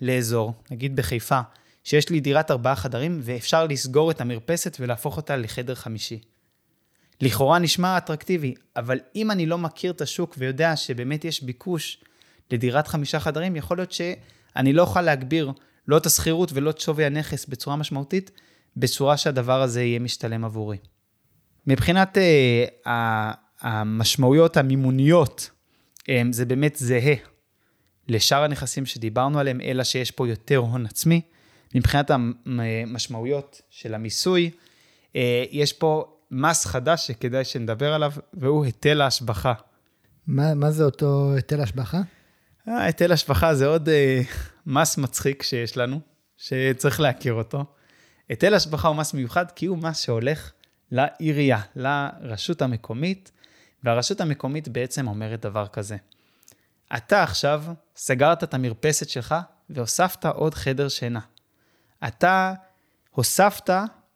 Speaker 1: לאזור, נגיד בחיפה, שיש לי דירת ארבעה חדרים, ואפשר לסגור את המרפסת ולהפוך אותה לחדר חמישי. לכאורה נשמע אטרקטיבי, אבל אם אני לא מכיר את השוק ויודע שבאמת יש ביקוש לדירת חמישה חדרים, יכול להיות שאני לא אוכל להגביר לא את השכירות ולא את שווי הנכס בצורה משמעותית, בצורה שהדבר הזה יהיה משתלם עבורי. מבחינת uh, המשמעויות המימוניות, um, זה באמת זהה לשאר הנכסים שדיברנו עליהם, אלא שיש פה יותר הון עצמי. מבחינת המשמעויות של המיסוי, uh, יש פה מס חדש שכדאי שנדבר עליו, והוא היטל ההשבחה.
Speaker 2: מה, מה זה אותו היטל השבחה?
Speaker 1: היטל השבחה זה עוד uh, מס מצחיק שיש לנו, שצריך להכיר אותו. היטל השבחה הוא מס מיוחד כי הוא מס שהולך לעירייה, לרשות המקומית, והרשות המקומית בעצם אומרת דבר כזה. אתה עכשיו סגרת את המרפסת שלך והוספת עוד חדר שינה. אתה הוספת,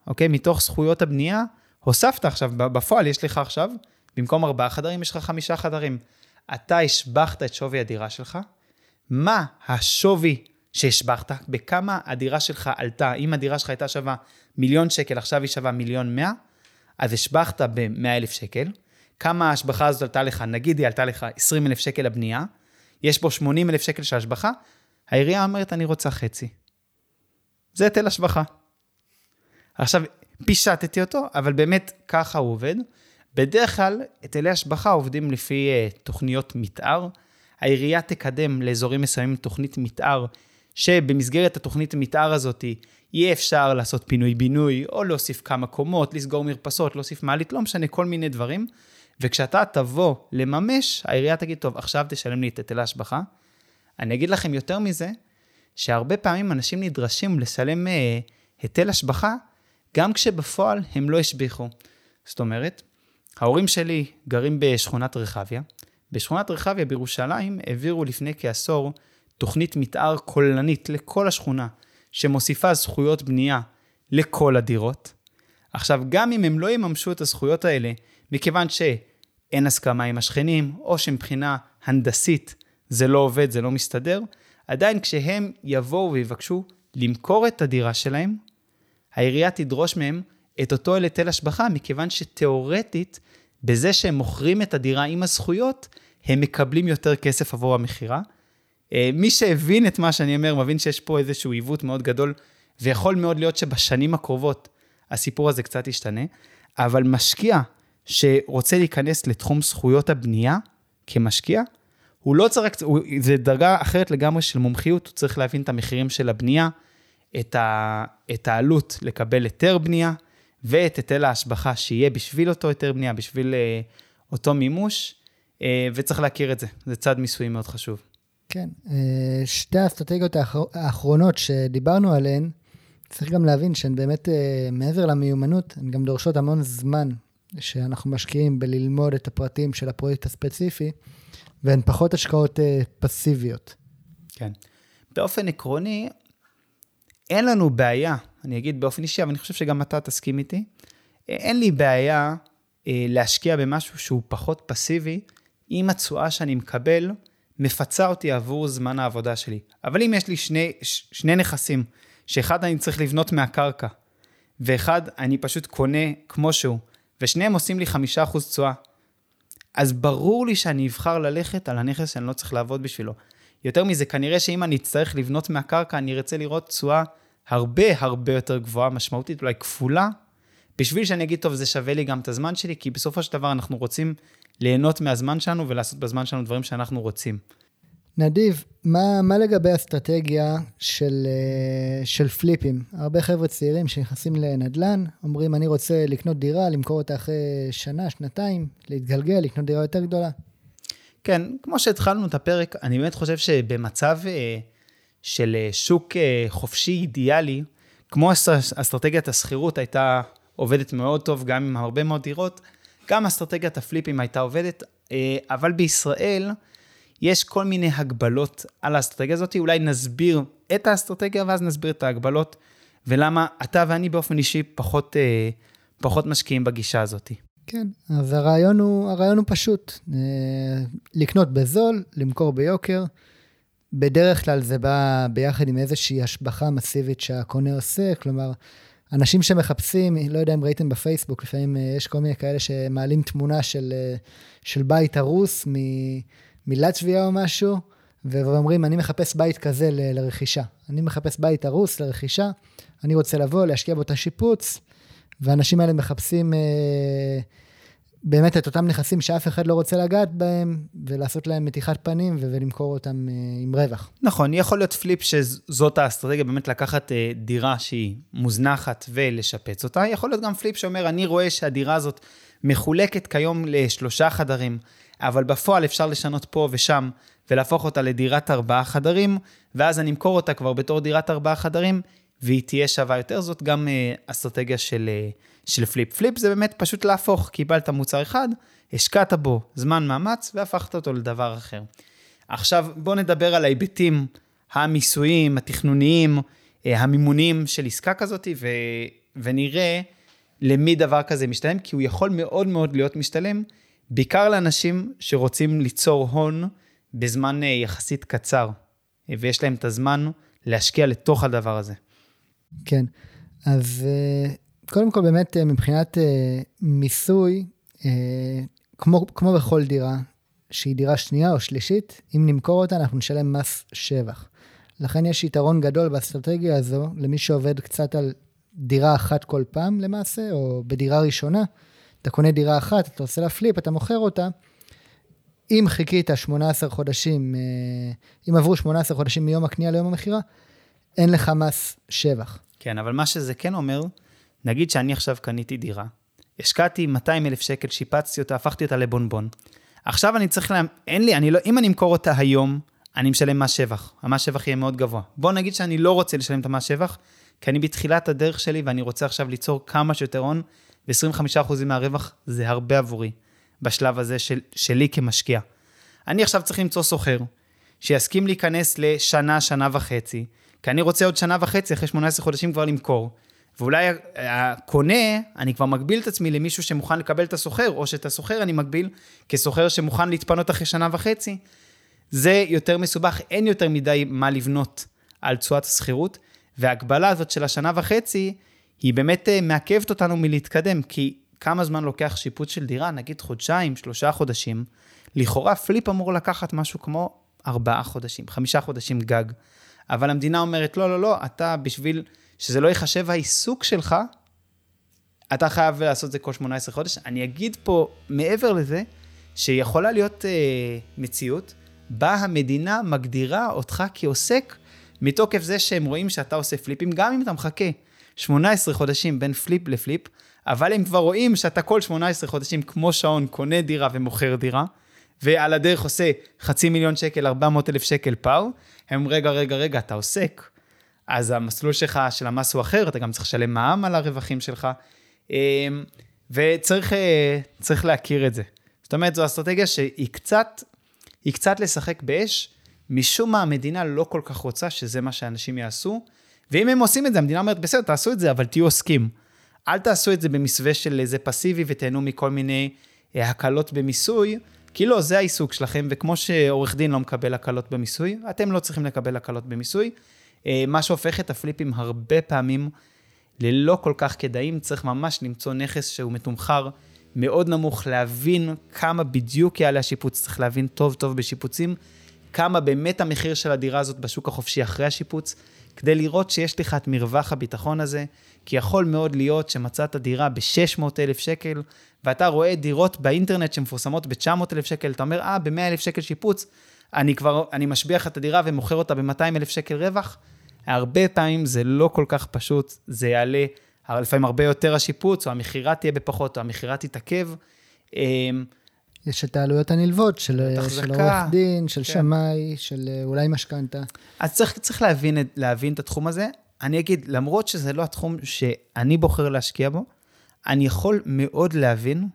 Speaker 1: אוקיי, מתוך זכויות הבנייה, הוספת עכשיו, בפועל יש לך עכשיו, במקום ארבעה חדרים, יש לך חמישה חדרים. אתה השבחת את שווי הדירה שלך, מה השווי שהשבחת, בכמה הדירה שלך עלתה, אם הדירה שלך הייתה שווה מיליון שקל, עכשיו היא שווה מיליון מאה, אז השבחת ב-100 אלף שקל, כמה ההשבחה הזאת עלתה לך, נגיד היא עלתה לך 20 אלף שקל לבנייה, יש פה 80 אלף שקל של השבחה, העירייה אומרת, אני רוצה חצי. זה היטל השבחה. עכשיו, פישטתי אותו, אבל באמת ככה הוא עובד. בדרך כלל, היטלי השבחה עובדים לפי uh, תוכניות מתאר. העירייה תקדם לאזורים מסוימים תוכנית מתאר, שבמסגרת התוכנית מתאר הזאת יהיה אפשר לעשות פינוי-בינוי, או להוסיף כמה קומות, לסגור מרפסות, להוסיף מעלית, לא משנה, כל מיני דברים. וכשאתה תבוא לממש, העירייה תגיד, טוב, עכשיו תשלם לי את היטל ההשבחה. אני אגיד לכם יותר מזה, שהרבה פעמים אנשים נדרשים לשלם היטל השבחה, גם כשבפועל הם לא השביחו. זאת אומרת, ההורים שלי גרים בשכונת רחביה. בשכונת רחביה בירושלים העבירו לפני כעשור תוכנית מתאר כוללנית לכל השכונה, שמוסיפה זכויות בנייה לכל הדירות. עכשיו, גם אם הם לא יממשו את הזכויות האלה, מכיוון שאין הסכמה עם השכנים, או שמבחינה הנדסית זה לא עובד, זה לא מסתדר, עדיין כשהם יבואו ויבקשו למכור את הדירה שלהם, העירייה תדרוש מהם את אותו היטל השבחה, מכיוון שתאורטית, בזה שהם מוכרים את הדירה עם הזכויות, הם מקבלים יותר כסף עבור המכירה. אה, מי שהבין את מה שאני אומר, מבין שיש פה איזשהו עיוות מאוד גדול, ויכול מאוד להיות שבשנים הקרובות הסיפור הזה קצת ישתנה, אבל משקיע שרוצה להיכנס לתחום זכויות הבנייה כמשקיע, הוא לא צריך, הוא, זה דרגה אחרת לגמרי של מומחיות, הוא צריך להבין את המחירים של הבנייה, את, ה, את העלות לקבל היתר בנייה, ואת היטל ההשבחה שיהיה בשביל אותו היתר בנייה, בשביל uh, אותו מימוש, uh, וצריך להכיר את זה, זה צד מיסוי מאוד חשוב.
Speaker 2: כן, uh, שתי האסטרטגיות האחרונות שדיברנו עליהן, צריך גם להבין שהן באמת, uh, מעבר למיומנות, הן גם דורשות המון זמן שאנחנו משקיעים בללמוד את הפרטים של הפרויקט הספציפי, והן פחות השקעות uh, פסיביות.
Speaker 1: כן. באופן עקרוני, אין לנו בעיה, אני אגיד באופן אישי, אבל אני חושב שגם אתה תסכים איתי, אין לי בעיה אה, להשקיע במשהו שהוא פחות פסיבי, אם התשואה שאני מקבל מפצה אותי עבור זמן העבודה שלי. אבל אם יש לי שני, ש, שני נכסים, שאחד אני צריך לבנות מהקרקע, ואחד אני פשוט קונה כמו שהוא, ושניהם עושים לי חמישה אחוז תשואה, אז ברור לי שאני אבחר ללכת על הנכס שאני לא צריך לעבוד בשבילו. יותר מזה, כנראה שאם אני אצטרך לבנות מהקרקע, אני ארצה לראות תשואה הרבה הרבה יותר גבוהה, משמעותית, אולי כפולה, בשביל שאני אגיד, טוב, זה שווה לי גם את הזמן שלי, כי בסופו של דבר אנחנו רוצים ליהנות מהזמן שלנו ולעשות בזמן שלנו דברים שאנחנו רוצים.
Speaker 2: נדיב, מה, מה לגבי אסטרטגיה של, אה, של פליפים? הרבה חבר'ה צעירים שנכנסים לנדל"ן, אומרים, אני רוצה לקנות דירה, למכור אותה אחרי שנה, שנתיים, להתגלגל, לקנות דירה יותר גדולה.
Speaker 1: כן, כמו שהתחלנו את הפרק, אני באמת חושב שבמצב אה, של אה, שוק אה, חופשי אידיאלי, כמו אסטרטגיית השכירות הייתה עובדת מאוד טוב, גם עם הרבה מאוד דירות, גם אסטרטגיית הפליפים הייתה עובדת, אבל בישראל יש כל מיני הגבלות על האסטרטגיה הזאת. אולי נסביר את האסטרטגיה ואז נסביר את ההגבלות, ולמה אתה ואני באופן אישי פחות, פחות משקיעים בגישה הזאת.
Speaker 2: כן, אז הרעיון הוא, הרעיון הוא פשוט, אה, לקנות בזול, למכור ביוקר. בדרך כלל זה בא ביחד עם איזושהי השבחה מסיבית שהקונה עושה, כלומר, אנשים שמחפשים, לא יודע אם ראיתם בפייסבוק, לפעמים אה, יש כל מיני כאלה שמעלים תמונה של, אה, של בית הרוס מ, מלטביה או משהו, ואומרים, אני מחפש בית כזה ל, לרכישה. אני מחפש בית הרוס לרכישה, אני רוצה לבוא, להשקיע בו את השיפוץ, והאנשים האלה מחפשים אה, באמת את אותם נכסים שאף אחד לא רוצה לגעת בהם, ולעשות להם מתיחת פנים ולמכור אותם אה, עם רווח.
Speaker 1: נכון, יכול להיות flip שזאת האסטרטגיה, באמת לקחת אה, דירה שהיא מוזנחת ולשפץ אותה. יכול להיות גם flip שאומר, אני רואה שהדירה הזאת מחולקת כיום לשלושה חדרים, אבל בפועל אפשר לשנות פה ושם. ולהפוך אותה לדירת ארבעה חדרים, ואז אני אמכור אותה כבר בתור דירת ארבעה חדרים, והיא תהיה שווה יותר, זאת גם uh, אסטרטגיה של, uh, של פליפ. פליפ זה באמת פשוט להפוך, קיבלת מוצר אחד, השקעת בו זמן מאמץ והפכת אותו לדבר אחר. עכשיו בואו נדבר על ההיבטים המיסויים, התכנוניים, uh, המימונים של עסקה כזאת, ו, ונראה למי דבר כזה משתלם, כי הוא יכול מאוד מאוד להיות משתלם, בעיקר לאנשים שרוצים ליצור הון בזמן יחסית קצר, ויש להם את הזמן להשקיע לתוך הדבר הזה.
Speaker 2: כן, אז אה, קודם כל באמת אה, מבחינת אה, מיסוי, כמו, כמו בכל דירה, שהיא דירה שנייה או שלישית, אם נמכור אותה אנחנו נשלם מס שבח. לכן יש יתרון גדול באסטרטגיה הזו למי שעובד קצת על דירה אחת כל פעם למעשה, או בדירה ראשונה. אתה קונה דירה אחת, אתה עושה לה פליפ, אתה מוכר אותה. אם חיכית 18 חודשים, אם עברו 18 חודשים מיום הקנייה ליום המכירה, אין לך מס שבח.
Speaker 1: כן, אבל מה שזה כן אומר, נגיד שאני עכשיו קניתי דירה, השקעתי 200 אלף שקל, שיפצתי אותה, הפכתי אותה לבונבון. עכשיו אני צריך, לה... אין לי, אני לא, אם אני אמכור אותה היום, אני משלם מס שבח. המס שבח יהיה מאוד גבוה. בוא נגיד שאני לא רוצה לשלם את המס שבח, כי אני בתחילת הדרך שלי ואני רוצה עכשיו ליצור כמה שיותר הון ו-25% מהרווח זה הרבה עבורי, בשלב הזה של, שלי כמשקיע. אני עכשיו צריך למצוא סוחר, שיסכים להיכנס לשנה, שנה וחצי, כי אני רוצה עוד שנה וחצי, אחרי 18 חודשים כבר למכור. ואולי הקונה, אני כבר מגביל את עצמי למישהו שמוכן לקבל את הסוחר, או שאת הסוחר אני מגביל כסוחר שמוכן להתפנות אחרי שנה וחצי. זה יותר מסובך, אין יותר מדי מה לבנות על תשואת השכירות, וההגבלה הזאת של השנה וחצי, היא באמת אה, מעכבת אותנו מלהתקדם, כי כמה זמן לוקח שיפוץ של דירה? נגיד חודשיים, שלושה חודשים. לכאורה פליפ אמור לקחת משהו כמו ארבעה חודשים, חמישה חודשים גג. אבל המדינה אומרת, לא, לא, לא, אתה בשביל שזה לא ייחשב העיסוק שלך, אתה חייב לעשות את זה כל 18 חודש. אני אגיד פה, מעבר לזה, שיכולה להיות אה, מציאות בה המדינה מגדירה אותך כעוסק מתוקף זה שהם רואים שאתה עושה פליפים, גם אם אתה מחכה 18 חודשים בין פליפ לפליפ, אבל הם כבר רואים שאתה כל 18 חודשים, כמו שעון, קונה דירה ומוכר דירה, ועל הדרך עושה חצי מיליון שקל, 400 אלף שקל פאו, הם רגע, רגע, רגע, אתה עוסק. אז המסלול שלך של המס הוא אחר, אתה גם צריך לשלם מע"מ על הרווחים שלך, אמ, וצריך אה, להכיר את זה. זאת אומרת, זו אסטרטגיה שהיא קצת, היא קצת לשחק באש, משום מה המדינה לא כל כך רוצה שזה מה שאנשים יעשו, ואם הם עושים את זה, המדינה אומרת, בסדר, תעשו את זה, אבל תהיו עוסקים. אל תעשו את זה במסווה של איזה פסיבי ותהנו מכל מיני אה, הקלות במיסוי, כי לא, זה העיסוק שלכם, וכמו שעורך דין לא מקבל הקלות במיסוי, אתם לא צריכים לקבל הקלות במיסוי. אה, מה שהופך את הפליפים הרבה פעמים ללא כל כך כדאיים, צריך ממש למצוא נכס שהוא מתומחר מאוד נמוך, להבין כמה בדיוק יעלה השיפוץ, צריך להבין טוב טוב בשיפוצים, כמה באמת המחיר של הדירה הזאת בשוק החופשי אחרי השיפוץ, כדי לראות שיש לך את מרווח הביטחון הזה, כי יכול מאוד להיות שמצאת דירה ב-600,000 שקל, ואתה רואה דירות באינטרנט שמפורסמות ב-900,000 שקל, אתה אומר, אה, ב-100,000 שקל שיפוץ, אני כבר, אני משביח את הדירה ומוכר אותה ב-200,000 שקל רווח. הרבה פעמים זה לא כל כך פשוט, זה יעלה לפעמים הרבה יותר השיפוץ, או המכירה תהיה בפחות, או המכירה תתעכב. אמ,
Speaker 2: יש את העלויות הנלוות של, של עורך דין, של כן. שמאי, של אה, אולי משכנתה.
Speaker 1: אז צריך, צריך להבין, להבין את התחום הזה. אני אגיד, למרות שזה לא התחום שאני בוחר להשקיע בו, אני יכול מאוד להבין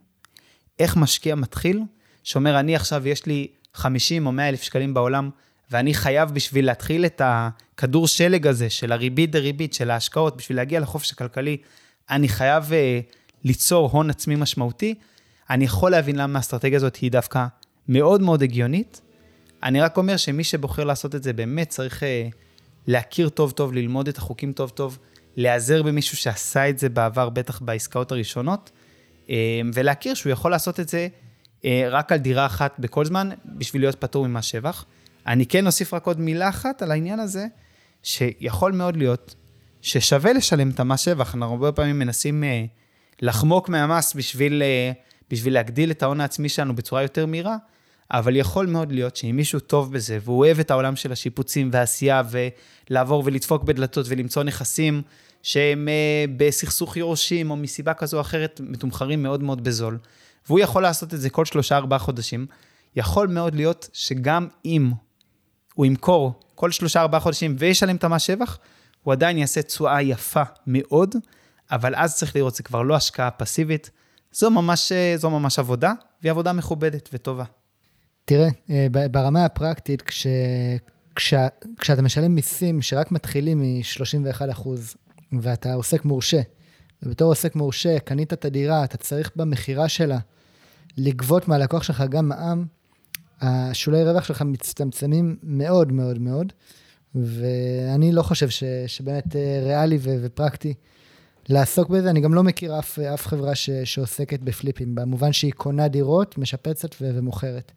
Speaker 1: איך משקיע מתחיל, שאומר, אני עכשיו, יש לי 50 או 100 אלף שקלים בעולם, ואני חייב בשביל להתחיל את הכדור שלג הזה של הריבית דריבית, של ההשקעות, בשביל להגיע לחופש הכלכלי, אני חייב uh, ליצור הון עצמי משמעותי. אני יכול להבין למה האסטרטגיה הזאת היא דווקא מאוד מאוד הגיונית. אני רק אומר שמי שבוחר לעשות את זה באמת צריך uh, להכיר טוב טוב, ללמוד את החוקים טוב טוב, להיעזר במישהו שעשה את זה בעבר, בטח בעסקאות הראשונות, uh, ולהכיר שהוא יכול לעשות את זה uh, רק על דירה אחת בכל זמן, בשביל להיות פטור ממס שבח. אני כן אוסיף רק עוד מילה אחת על העניין הזה, שיכול מאוד להיות ששווה לשלם את המס שבח. אנחנו הרבה פעמים מנסים אה, לחמוק מהמס בשביל, אה, בשביל להגדיל את ההון העצמי שלנו בצורה יותר מהירה, אבל יכול מאוד להיות שאם מישהו טוב בזה, והוא אוהב את העולם של השיפוצים והעשייה, ולעבור ולדפוק בדלתות ולמצוא נכסים שהם אה, בסכסוך יורשים, או מסיבה כזו או אחרת, מתומחרים מאוד מאוד בזול, והוא יכול לעשות את זה כל שלושה-ארבעה חודשים, יכול מאוד להיות שגם אם הוא ימכור כל שלושה ארבעה חודשים וישלם את המס שבח, הוא עדיין יעשה תשואה יפה מאוד, אבל אז צריך לראות, זה כבר לא השקעה פסיבית, זו ממש, זו ממש עבודה, והיא עבודה מכובדת וטובה.
Speaker 2: תראה, אה, ברמה הפרקטית, כש, כש, כשאתה משלם מיסים שרק מתחילים מ-31%, ואתה עוסק מורשה, ובתור עוסק מורשה, קנית את הדירה, אתה צריך במכירה שלה לגבות מהלקוח שלך גם מע"מ, השולי רווח שלך מצטמצמים מאוד מאוד מאוד, ואני לא חושב ש, שבאמת אה, ריאלי ו, ופרקטי לעסוק בזה. אני גם לא מכיר אף, אף חברה ש, שעוסקת בפליפים, במובן שהיא קונה דירות, משפצת ו, ומוכרת.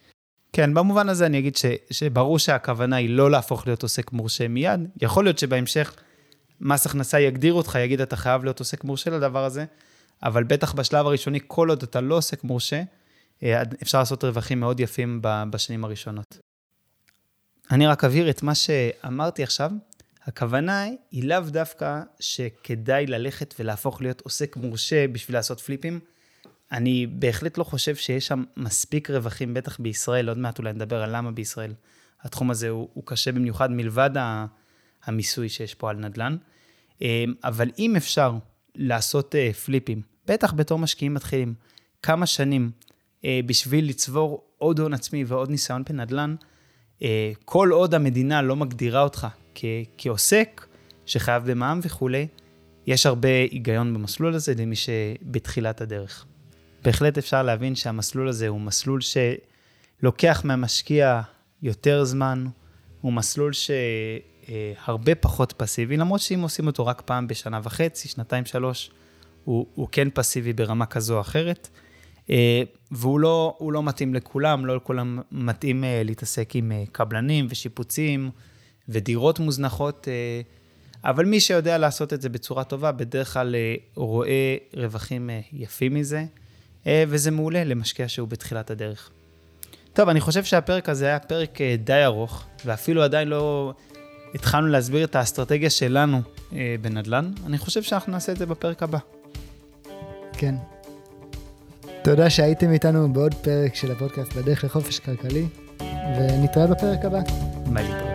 Speaker 1: כן, במובן הזה אני אגיד ש, שברור שהכוונה היא לא להפוך להיות עוסק מורשה מיד. יכול להיות שבהמשך מס הכנסה יגדיר אותך, יגיד אתה חייב להיות עוסק מורשה לדבר הזה, אבל בטח בשלב הראשוני, כל עוד אתה לא עוסק מורשה, אה, אפשר לעשות רווחים מאוד יפים בשנים הראשונות. אני רק אבהיר את מה שאמרתי עכשיו. הכוונה היא לאו דווקא שכדאי ללכת ולהפוך להיות עוסק מורשה בשביל לעשות פליפים. אני בהחלט לא חושב שיש שם מספיק רווחים, בטח בישראל, עוד מעט אולי נדבר על למה בישראל התחום הזה הוא, הוא קשה במיוחד מלבד המיסוי שיש פה על נדל"ן. אה, אבל אם אפשר לעשות אה, פליפים בטח בתור משקיעים מתחילים, כמה שנים אה, בשביל לצבור עוד הון עצמי ועוד ניסיון בנדל"ן, אה, כל עוד המדינה לא מגדירה אותך כ- כעוסק שחייב במע"מ וכולי, יש הרבה היגיון במסלול הזה למי שבתחילת הדרך. בהחלט אפשר להבין שהמסלול הזה הוא מסלול שלוקח מהמשקיע יותר זמן, הוא מסלול שהרבה פחות פסיבי, למרות שאם עושים אותו רק פעם בשנה וחצי, שנתיים, שלוש, הוא, הוא כן פסיבי ברמה כזו או אחרת. אה, והוא לא, לא מתאים לכולם, לא לכולם מתאים אה, להתעסק עם אה, קבלנים ושיפוצים ודירות מוזנחות, אבל מי שיודע לעשות את זה בצורה טובה, בדרך כלל רואה רווחים יפים מזה, וזה מעולה למשקיע שהוא בתחילת הדרך. טוב, אני חושב שהפרק הזה היה פרק די ארוך, ואפילו עדיין לא התחלנו להסביר את האסטרטגיה שלנו בנדל"ן. אני חושב שאנחנו נעשה את זה בפרק הבא.
Speaker 2: כן, תודה שהייתם איתנו בעוד פרק של הפודקאסט בדרך לחופש כלכלי, ונתראה בפרק הבא.
Speaker 1: ביי.